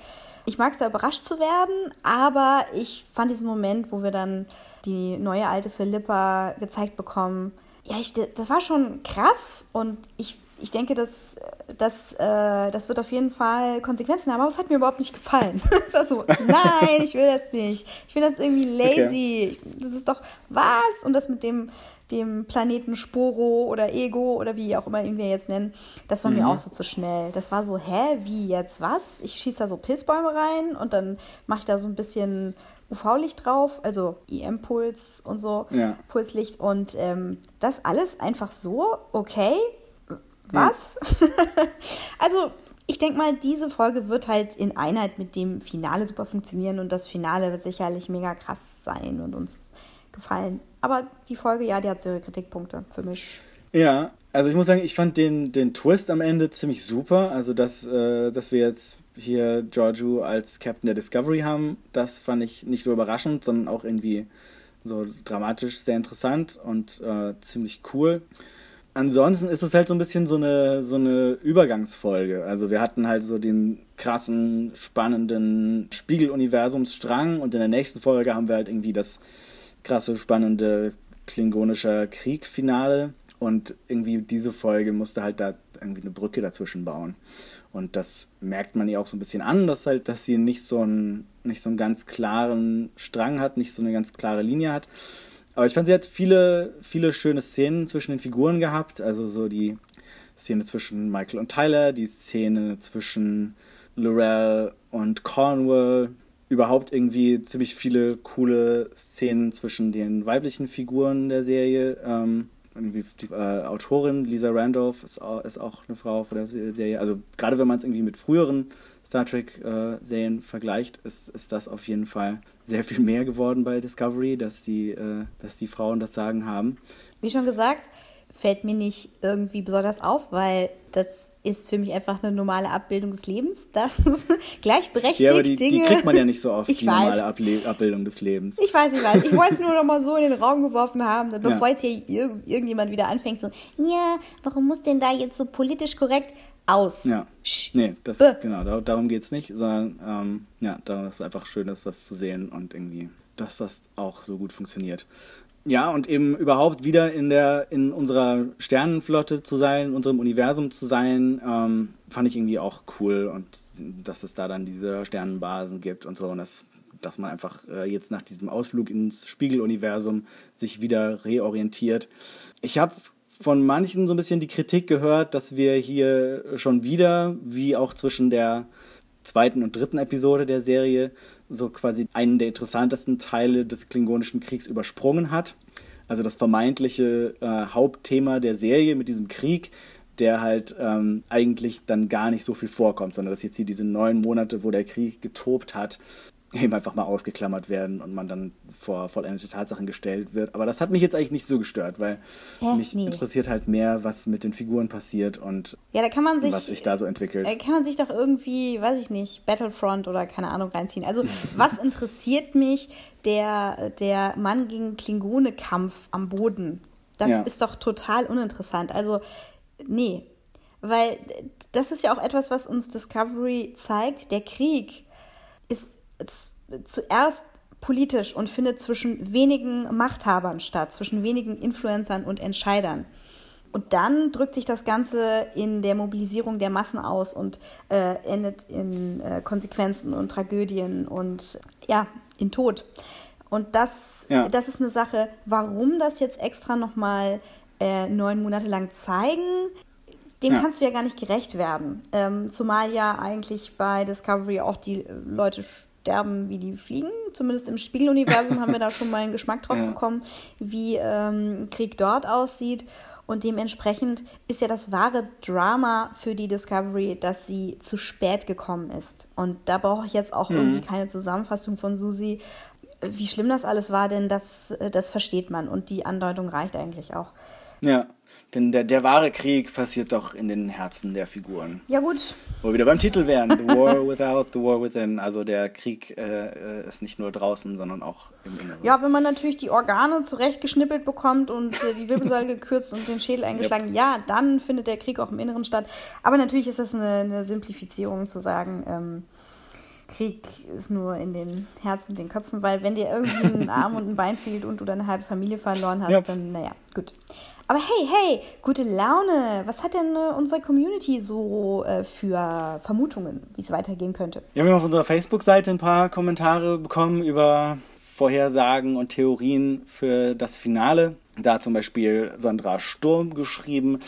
Ich mag es da überrascht zu werden, aber ich fand diesen Moment, wo wir dann die neue alte Philippa gezeigt bekommen, ja, ich, das war schon krass und ich, ich denke, dass, dass, äh, das wird auf jeden Fall Konsequenzen haben, aber es hat mir überhaupt nicht gefallen. Es war so, nein, ich will das nicht. Ich finde das irgendwie lazy. Das ist doch was? Und das mit dem, dem Planeten Sporo oder Ego oder wie auch immer ihn wir jetzt nennen, das war mir auch so zu schnell. Das war so, hä, wie jetzt was? Ich schieße da so Pilzbäume rein und dann mache ich da so ein bisschen UV-Licht drauf, also IM-Puls und so, Ja. Pulslicht und ähm, das alles einfach so, okay, was? also, ich denke mal, diese Folge wird halt in Einheit mit dem Finale super funktionieren und das Finale wird sicherlich mega krass sein und uns gefallen. Aber die Folge, ja, die hat so ihre Kritikpunkte für mich. Ja, also ich muss sagen, ich fand den, den Twist am Ende ziemlich super. Also, dass, äh, dass wir jetzt hier Giorgio als Captain der Discovery haben, das fand ich nicht nur überraschend, sondern auch irgendwie so dramatisch sehr interessant und äh, ziemlich cool. Ansonsten ist es halt so ein bisschen so eine, so eine Übergangsfolge. Also wir hatten halt so den krassen, spannenden Spiegeluniversumsstrang und in der nächsten Folge haben wir halt irgendwie das krasse, spannende klingonischer Krieg-Finale und irgendwie diese Folge musste halt da irgendwie eine Brücke dazwischen bauen. Und das merkt man ihr auch so ein bisschen an, dass halt, dass sie nicht so einen, nicht so einen ganz klaren Strang hat, nicht so eine ganz klare Linie hat. Aber ich fand, sie hat viele, viele schöne Szenen zwischen den Figuren gehabt. Also so die Szene zwischen Michael und Tyler, die Szene zwischen Lorel und Cornwall. Überhaupt irgendwie ziemlich viele coole Szenen zwischen den weiblichen Figuren der Serie. Ähm, irgendwie die äh, Autorin Lisa Randolph ist auch, ist auch eine Frau von der Serie. Also gerade wenn man es irgendwie mit früheren Star Trek-Serien vergleicht, ist, ist das auf jeden Fall sehr viel mehr geworden bei Discovery, dass die, äh, dass die Frauen das Sagen haben. Wie schon gesagt, fällt mir nicht irgendwie besonders auf, weil das ist für mich einfach eine normale Abbildung des Lebens. Das ist gleichberechtigt Ja, aber die, die Dinge. kriegt man ja nicht so oft, Ich die weiß. normale Able Abbildung des Lebens. Ich weiß, ich weiß. Ich wollte es nur noch mal so in den Raum geworfen haben, bevor Ja. jetzt hier irg irgendjemand wieder anfängt so, ja, warum muss denn da jetzt so politisch korrekt aus? Ja. Sch- Nee, das, Bäh. genau, da, darum geht's nicht, sondern ähm, ja, da ist einfach schön, dass das zu sehen und irgendwie, dass das auch so gut funktioniert. Ja, und eben überhaupt wieder in der, in unserer Sternenflotte zu sein, in unserem Universum zu sein, ähm, fand ich irgendwie auch cool und dass es da dann diese Sternenbasen gibt und so und das, dass man einfach äh, jetzt nach diesem Ausflug ins Spiegeluniversum sich wieder reorientiert. Ich habe von manchen so ein bisschen die Kritik gehört, dass wir hier schon wieder, wie auch zwischen der zweiten und dritten Episode der Serie, so quasi einen der interessantesten Teile des Klingonischen Kriegs übersprungen hat. Also das vermeintliche äh, Hauptthema der Serie mit diesem Krieg, der halt ähm, eigentlich dann gar nicht so viel vorkommt, sondern dass jetzt hier diese neun Monate, wo der Krieg getobt hat, eben einfach mal ausgeklammert werden und man dann vor vollendete Tatsachen gestellt wird. Aber das hat mich jetzt eigentlich nicht so gestört, weil Äh, mich nee. interessiert halt mehr, was mit den Figuren passiert und Ja, da sich, was sich da so entwickelt. äh, kann man sich doch irgendwie, weiß ich nicht, Battlefront oder keine Ahnung reinziehen. Also, was interessiert mich der, der Mann gegen Klingone-Kampf am Boden? Das Ja. ist doch total uninteressant. Also, nee. Weil das ist ja auch etwas, was uns Discovery zeigt. Der Krieg ist zuerst politisch und findet zwischen wenigen Machthabern statt, zwischen wenigen Influencern und Entscheidern. Und dann drückt sich das Ganze in der Mobilisierung der Massen aus und äh, endet in äh, Konsequenzen und Tragödien und ja, in Tod. Und das, Ja. das ist eine Sache, warum das jetzt extra nochmal äh, neun Monate lang zeigen, dem Ja. kannst du ja gar nicht gerecht werden. Ähm, zumal ja eigentlich bei Discovery auch die Leute sterben, wie die fliegen. Zumindest im Spiegeluniversum haben wir da schon mal einen Geschmack drauf Ja. bekommen, wie ähm, Krieg dort aussieht. Und dementsprechend ist ja das wahre Drama für die Discovery, dass sie zu spät gekommen ist. Und da brauche ich jetzt auch irgendwie keine Zusammenfassung von Susi, wie schlimm das alles war, denn das, äh, das versteht man. Und die Andeutung reicht eigentlich auch. Ja, denn der, der wahre Krieg passiert doch in den Herzen der Figuren. Ja gut, Wo wir wieder beim Titel wären, The War Without, The War Within. Also der Krieg äh, äh, ist nicht nur draußen, sondern auch im Inneren. Ja, wenn man natürlich die Organe zurechtgeschnippelt bekommt und äh, die Wirbelsäule gekürzt und den Schädel eingeschlagen, ja, dann findet der Krieg auch im Inneren statt. Aber natürlich ist das eine, eine Simplifizierung zu sagen, ähm, Krieg ist nur in den Herzen und den Köpfen, weil wenn dir irgendwie ein Arm und ein Bein fehlt und du deine halbe Familie verloren hast, Ja. dann, naja, gut. Aber hey, hey, gute Laune. Was hat denn äh, unsere Community so äh, für Vermutungen, wie es weitergehen könnte? Wir haben auf unserer Facebook-Seite ein paar Kommentare bekommen über Vorhersagen und Theorien für das Finale. Da hat zum Beispiel Sandra Sturm geschrieben,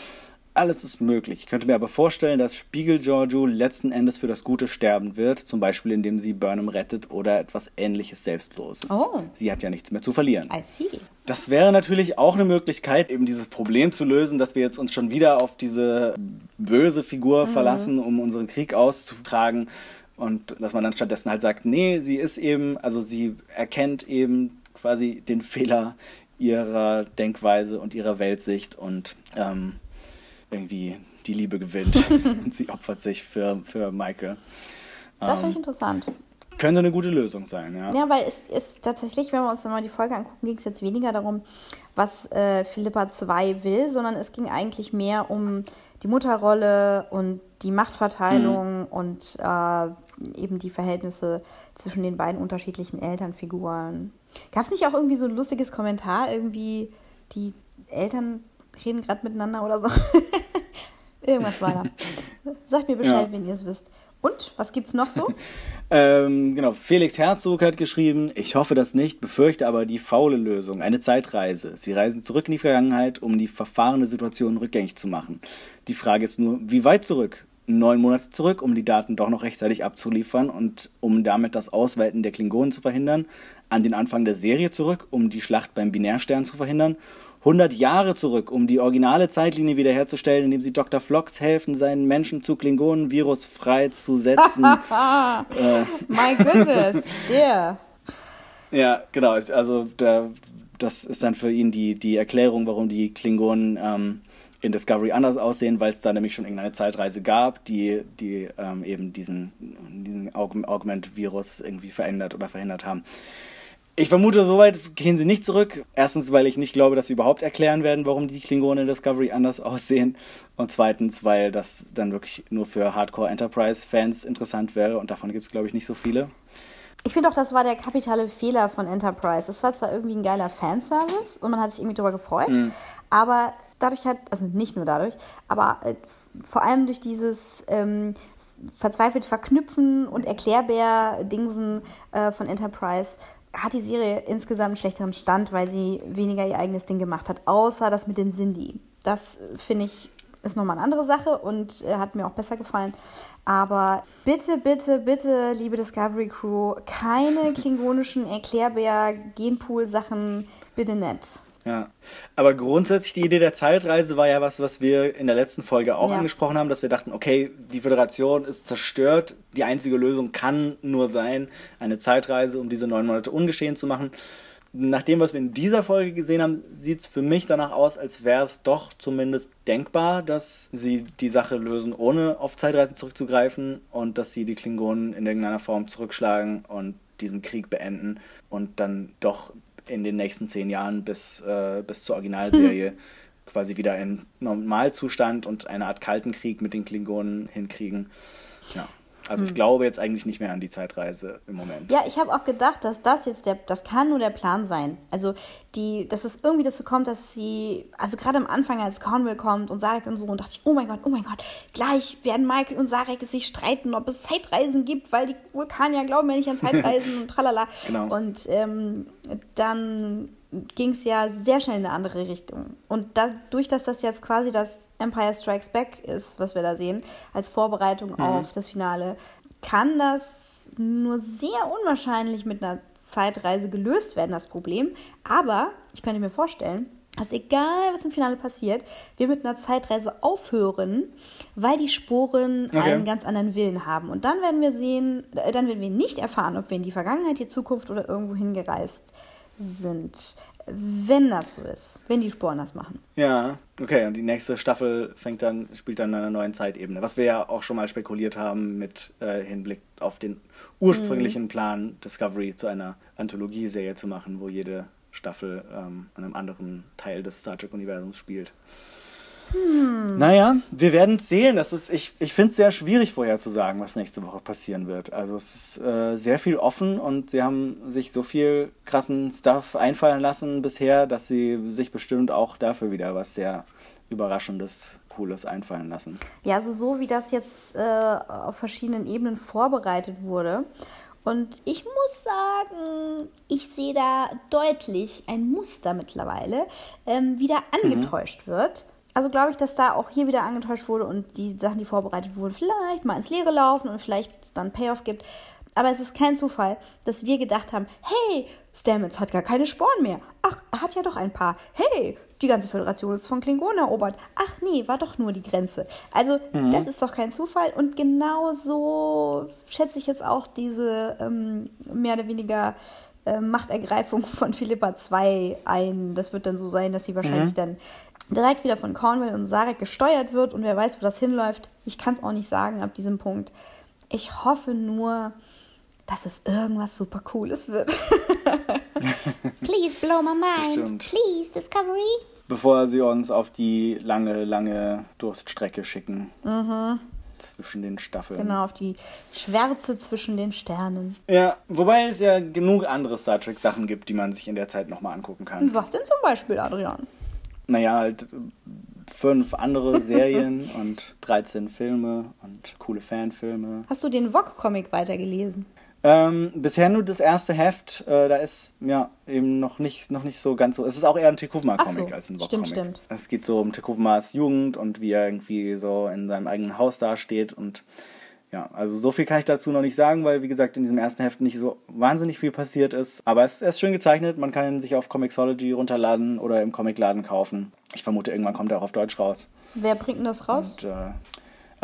alles ist möglich. Ich könnte mir aber vorstellen, dass Spiegel Giorgio letzten Endes für das Gute sterben wird, zum Beispiel indem sie Burnham rettet oder etwas ähnliches Selbstloses. Oh. Sie hat ja nichts mehr zu verlieren. I see. Das wäre natürlich auch eine Möglichkeit, eben dieses Problem zu lösen, dass wir jetzt uns schon wieder auf diese böse Figur verlassen, um unseren Krieg auszutragen. Und dass man dann stattdessen halt sagt, nee, sie ist eben, also sie erkennt eben quasi den Fehler ihrer Denkweise und ihrer Weltsicht und ähm, irgendwie die Liebe gewinnt und sie opfert sich für, für Michael. Da Ähm. finde ich interessant. Könnte eine gute Lösung sein, ja. Ja, weil es ist tatsächlich, wenn wir uns dann mal die Folge angucken, ging es jetzt weniger darum, was äh, Philippa 2 will, sondern es ging eigentlich mehr um die Mutterrolle und die Machtverteilung und äh, eben die Verhältnisse zwischen den beiden unterschiedlichen Elternfiguren. Gab es nicht auch irgendwie so ein lustiges Kommentar, irgendwie die Eltern reden gerade miteinander oder so? Irgendwas war da. Sagt mir Bescheid, Ja. wenn ihr es wisst. Und, was gibt's noch so? Ähm, genau, Felix Herzog hat geschrieben, ich hoffe das nicht, befürchte aber die faule Lösung, eine Zeitreise. Sie reisen zurück in die Vergangenheit, um die verfahrene Situation rückgängig zu machen. Die Frage ist nur, wie weit zurück? Neun Monate zurück, um die Daten doch noch rechtzeitig abzuliefern und um damit das Ausweiten der Klingonen zu verhindern. An den Anfang der Serie zurück, um die Schlacht beim Binärstern zu verhindern. 100 Jahre zurück, um die originale Zeitlinie wiederherzustellen, indem sie Dr. Flox helfen, seinen frei zu setzen. My goodness, der. Ja, genau. Also da, das ist dann für ihn die, die Erklärung, warum die Klingonen ähm, in Discovery anders aussehen, weil es da nämlich schon irgendeine Zeitreise gab, die, die ähm, eben diesen, diesen Aug Augment-Virus irgendwie verändert oder verhindert haben. Ich vermute, soweit gehen sie nicht zurück. Erstens, weil ich nicht glaube, dass sie überhaupt erklären werden, warum die Klingonen in Discovery anders aussehen. Und zweitens, weil das dann wirklich nur für Hardcore-Enterprise-Fans interessant wäre. Und davon gibt es, glaube ich, nicht so viele. Ich finde auch, das war der kapitale Fehler von Enterprise. Es war zwar irgendwie ein geiler Fanservice und man hat sich irgendwie darüber gefreut, aber dadurch hat, also nicht nur dadurch, aber äh, vor allem durch dieses ähm, verzweifelt Verknüpfen und Erklärbär-Dingsen äh, von Enterprise hat die Serie insgesamt einen schlechteren Stand, weil sie weniger ihr eigenes Ding gemacht hat, außer das mit den Cindy. Das äh, finde ich ist nochmal eine andere Sache und äh, hat mir auch besser gefallen. Aber bitte, bitte, bitte, liebe Discovery Crew, keine klingonischen Erklärbär-Genpool-Sachen, bitte nicht. Ja, aber grundsätzlich die Idee der Zeitreise war ja was, was wir in der letzten Folge auch Ja. angesprochen haben, dass wir dachten, okay, die Föderation ist zerstört, die einzige Lösung kann nur sein, eine Zeitreise, um diese neun Monate ungeschehen zu machen. Nach dem, was wir in dieser Folge gesehen haben, sieht es für mich danach aus, als wäre es doch zumindest denkbar, dass sie die Sache lösen, ohne auf Zeitreisen zurückzugreifen und dass sie die Klingonen in irgendeiner Form zurückschlagen und diesen Krieg beenden und dann doch in den nächsten zehn Jahren bis, äh, bis zur Originalserie quasi wieder in Normalzustand und eine Art kalten Krieg mit den Klingonen hinkriegen. Ja. Also ich glaube jetzt eigentlich nicht mehr an die Zeitreise im Moment. Ja, ich habe auch gedacht, dass das jetzt der, das kann nur der Plan sein. Also die, dass es irgendwie dazu kommt, dass sie, also gerade am Anfang, als Cornwall kommt und Sarek und so, und dachte ich, oh mein Gott, oh mein Gott, gleich werden Michael und Sarek sich streiten, ob es Zeitreisen gibt, weil die Vulkanier glauben ja nicht an Zeitreisen und tralala. Genau. Und ähm, dann ging es ja sehr schnell in eine andere Richtung. Und dadurch, dass das jetzt quasi das Empire Strikes Back ist, was wir da sehen, als Vorbereitung auf das Finale, kann das nur sehr unwahrscheinlich mit einer Zeitreise gelöst werden, das Problem. Aber ich könnte mir vorstellen, dass egal, was im Finale passiert, wir mit einer Zeitreise aufhören, weil die Sporen Okay. einen ganz anderen Willen haben. Und dann werden wir sehen, äh, dann werden wir nicht erfahren, ob wir in die Vergangenheit, die Zukunft oder irgendwo hingereist sind. Wenn das so ist, wenn die Sporen das machen. Ja, okay, und die nächste Staffel fängt dann, spielt dann in einer neuen Zeitebene. Was wir ja auch schon mal spekuliert haben mit äh, Hinblick auf den ursprünglichen Plan, Discovery zu einer Anthologieserie zu machen, wo jede Staffel ähm, an einem anderen Teil des Star Trek-Universums spielt. Naja, wir werden es sehen. Das ist, ich ich finde es sehr schwierig vorher zu sagen, was nächste Woche passieren wird. Also es ist äh, sehr viel offen und sie haben sich so viel krassen Stuff einfallen lassen bisher, dass sie sich bestimmt auch dafür wieder was sehr Überraschendes, Cooles einfallen lassen. Ja, also so wie das jetzt äh, auf verschiedenen Ebenen vorbereitet wurde. Und ich muss sagen, ich sehe da deutlich ein Muster mittlerweile, ähm, wieder angetäuscht wird. Also glaube ich, dass da auch hier wieder angetäuscht wurde und die Sachen, die vorbereitet wurden, vielleicht mal ins Leere laufen und vielleicht es dann Payoff gibt. Aber es ist kein Zufall, dass wir gedacht haben, hey, Stamets hat gar keine Sporen mehr. Ach, er hat ja doch ein paar. Hey, die ganze Föderation ist von Klingonen erobert. Ach nee, war doch nur die Grenze. Also, das ist doch kein Zufall. Und genau so schätze ich jetzt auch diese ähm, mehr oder weniger äh, Machtergreifung von Philippa 2 ein. Das wird dann so sein, dass sie wahrscheinlich dann direkt wieder von Cornwall und Sarek gesteuert wird und wer weiß, wo das hinläuft. Ich kann es auch nicht sagen ab diesem Punkt. Ich hoffe nur, dass es irgendwas super Cooles wird. Please blow my mind. Bestimmt. Please, Discovery. Bevor sie uns auf die lange, lange Durststrecke schicken. Zwischen den Staffeln. Genau, auf die Schwärze zwischen den Sternen. Ja, wobei es ja genug andere Star Trek Sachen gibt, die man sich in der Zeit nochmal angucken kann. Was denn zum Beispiel, Adrian? Naja, halt äh, fünf andere Serien und 13 Filme und coole Fanfilme. Hast du den Vogue-Comic weitergelesen? Ähm, bisher nur das erste Heft, äh, da ist ja eben noch nicht, noch nicht so ganz so. Es ist auch eher ein Tekuvma-Comic Ach so, als ein stimmt, Vogue-Comic. stimmt. Es geht so um Tekuvmas Jugend und wie er irgendwie so in seinem eigenen Haus dasteht und ja, also so viel kann ich dazu noch nicht sagen, weil wie gesagt in diesem ersten Heft nicht so wahnsinnig viel passiert ist. Aber es, ist schön gezeichnet, man kann ihn sich auf Comixology runterladen oder im Comicladen kaufen. Ich vermute, irgendwann kommt er auch auf Deutsch raus. Wer bringt denn das raus? Und, äh,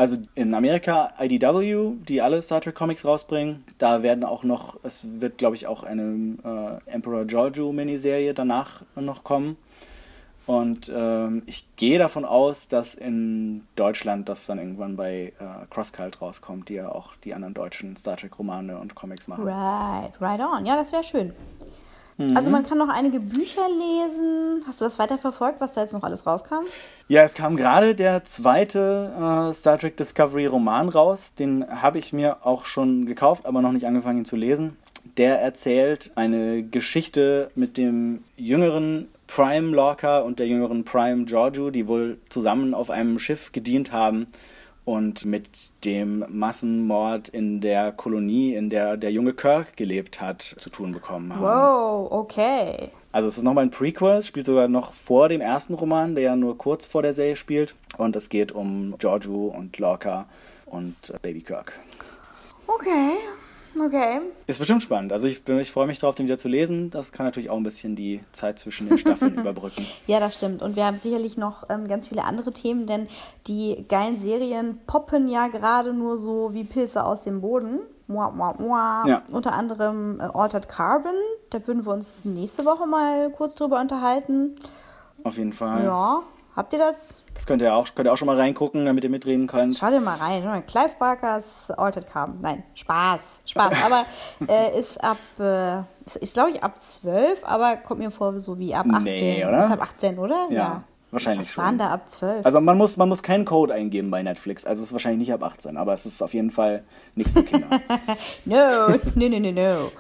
also in Amerika IDW, die alle Star Trek Comics rausbringen. Da werden auch noch, es wird glaube ich auch eine äh, Emperor Giorgio Miniserie danach noch kommen. Und ähm, ich gehe davon aus, dass in Deutschland das dann irgendwann bei äh, Crosscult rauskommt, die ja auch die anderen deutschen Star Trek Romane und Comics machen. Right, right on. Ja, das wäre schön. Mhm. Also man kann noch einige Bücher lesen. Hast du das weiterverfolgt, was da jetzt noch alles rauskam? Ja, es kam gerade der zweite äh, Star Trek Discovery Roman raus. Den habe ich mir auch schon gekauft, aber noch nicht angefangen ihn zu lesen. Der erzählt eine Geschichte mit dem jüngeren Prime Lorca und der jüngeren Prime Giorgio, die wohl zusammen auf einem Schiff gedient haben und mit dem Massenmord in der Kolonie, in der der junge Kirk gelebt hat, zu tun bekommen haben. Wow, okay. Also es ist nochmal ein Prequel, es spielt sogar noch vor dem ersten Roman, der ja nur kurz vor der Serie spielt. Und es geht um Giorgio und Lorca und äh, Baby Kirk. Okay, okay. Ist bestimmt spannend. Also ich, ich freue mich drauf, den wieder zu lesen. Das kann natürlich auch ein bisschen die Zeit zwischen den Staffeln überbrücken. Ja, das stimmt. Und wir haben sicherlich noch ähm, ganz viele andere Themen, denn die geilen Serien poppen ja gerade nur so wie Pilze aus dem Boden. Mua, mua, mua. Ja. Unter anderem äh, Altered Carbon. Da würden wir uns nächste Woche mal kurz drüber unterhalten. Auf jeden Fall. Ja. Habt ihr das? Das könnt ihr, auch, könnt ihr auch schon mal reingucken, damit ihr mitreden könnt. Schaut ihr mal rein. Mal, Clive Barkers Altered Carbon. Nein, Spaß. Spaß. Aber äh, ist ab, äh, ist, ist glaube ich ab 12, aber kommt mir vor so wie ab 18. Nee, oder? Ist ab 18, oder? Ja, wahrscheinlich Was schon. waren da ab 12? Also man muss, man muss keinen Code eingeben bei Netflix. Also es ist wahrscheinlich nicht ab 18, aber es ist auf jeden Fall nichts für Kinder. no, no, no, no, no.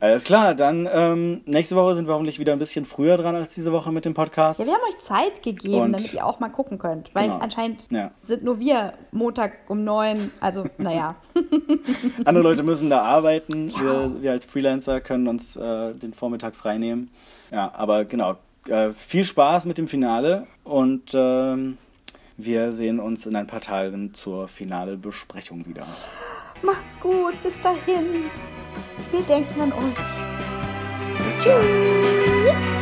Alles klar, dann ähm, nächste Woche sind wir hoffentlich wieder ein bisschen früher dran als diese Woche mit dem Podcast. Ja, wir haben euch Zeit gegeben, Und- damit ihr auch mal gucken könnt. Weil Genau. anscheinend Ja. sind nur wir Montag um neun. Also, naja. Andere Leute müssen da arbeiten. Wir, wir als Freelancer können uns äh, den Vormittag freinehmen. Ja, aber genau. Äh, viel Spaß mit dem Finale und ähm, wir sehen uns in ein paar Tagen zur finale Besprechung wieder. Macht's gut. Bis dahin. Wir denken an euch. Bis dann.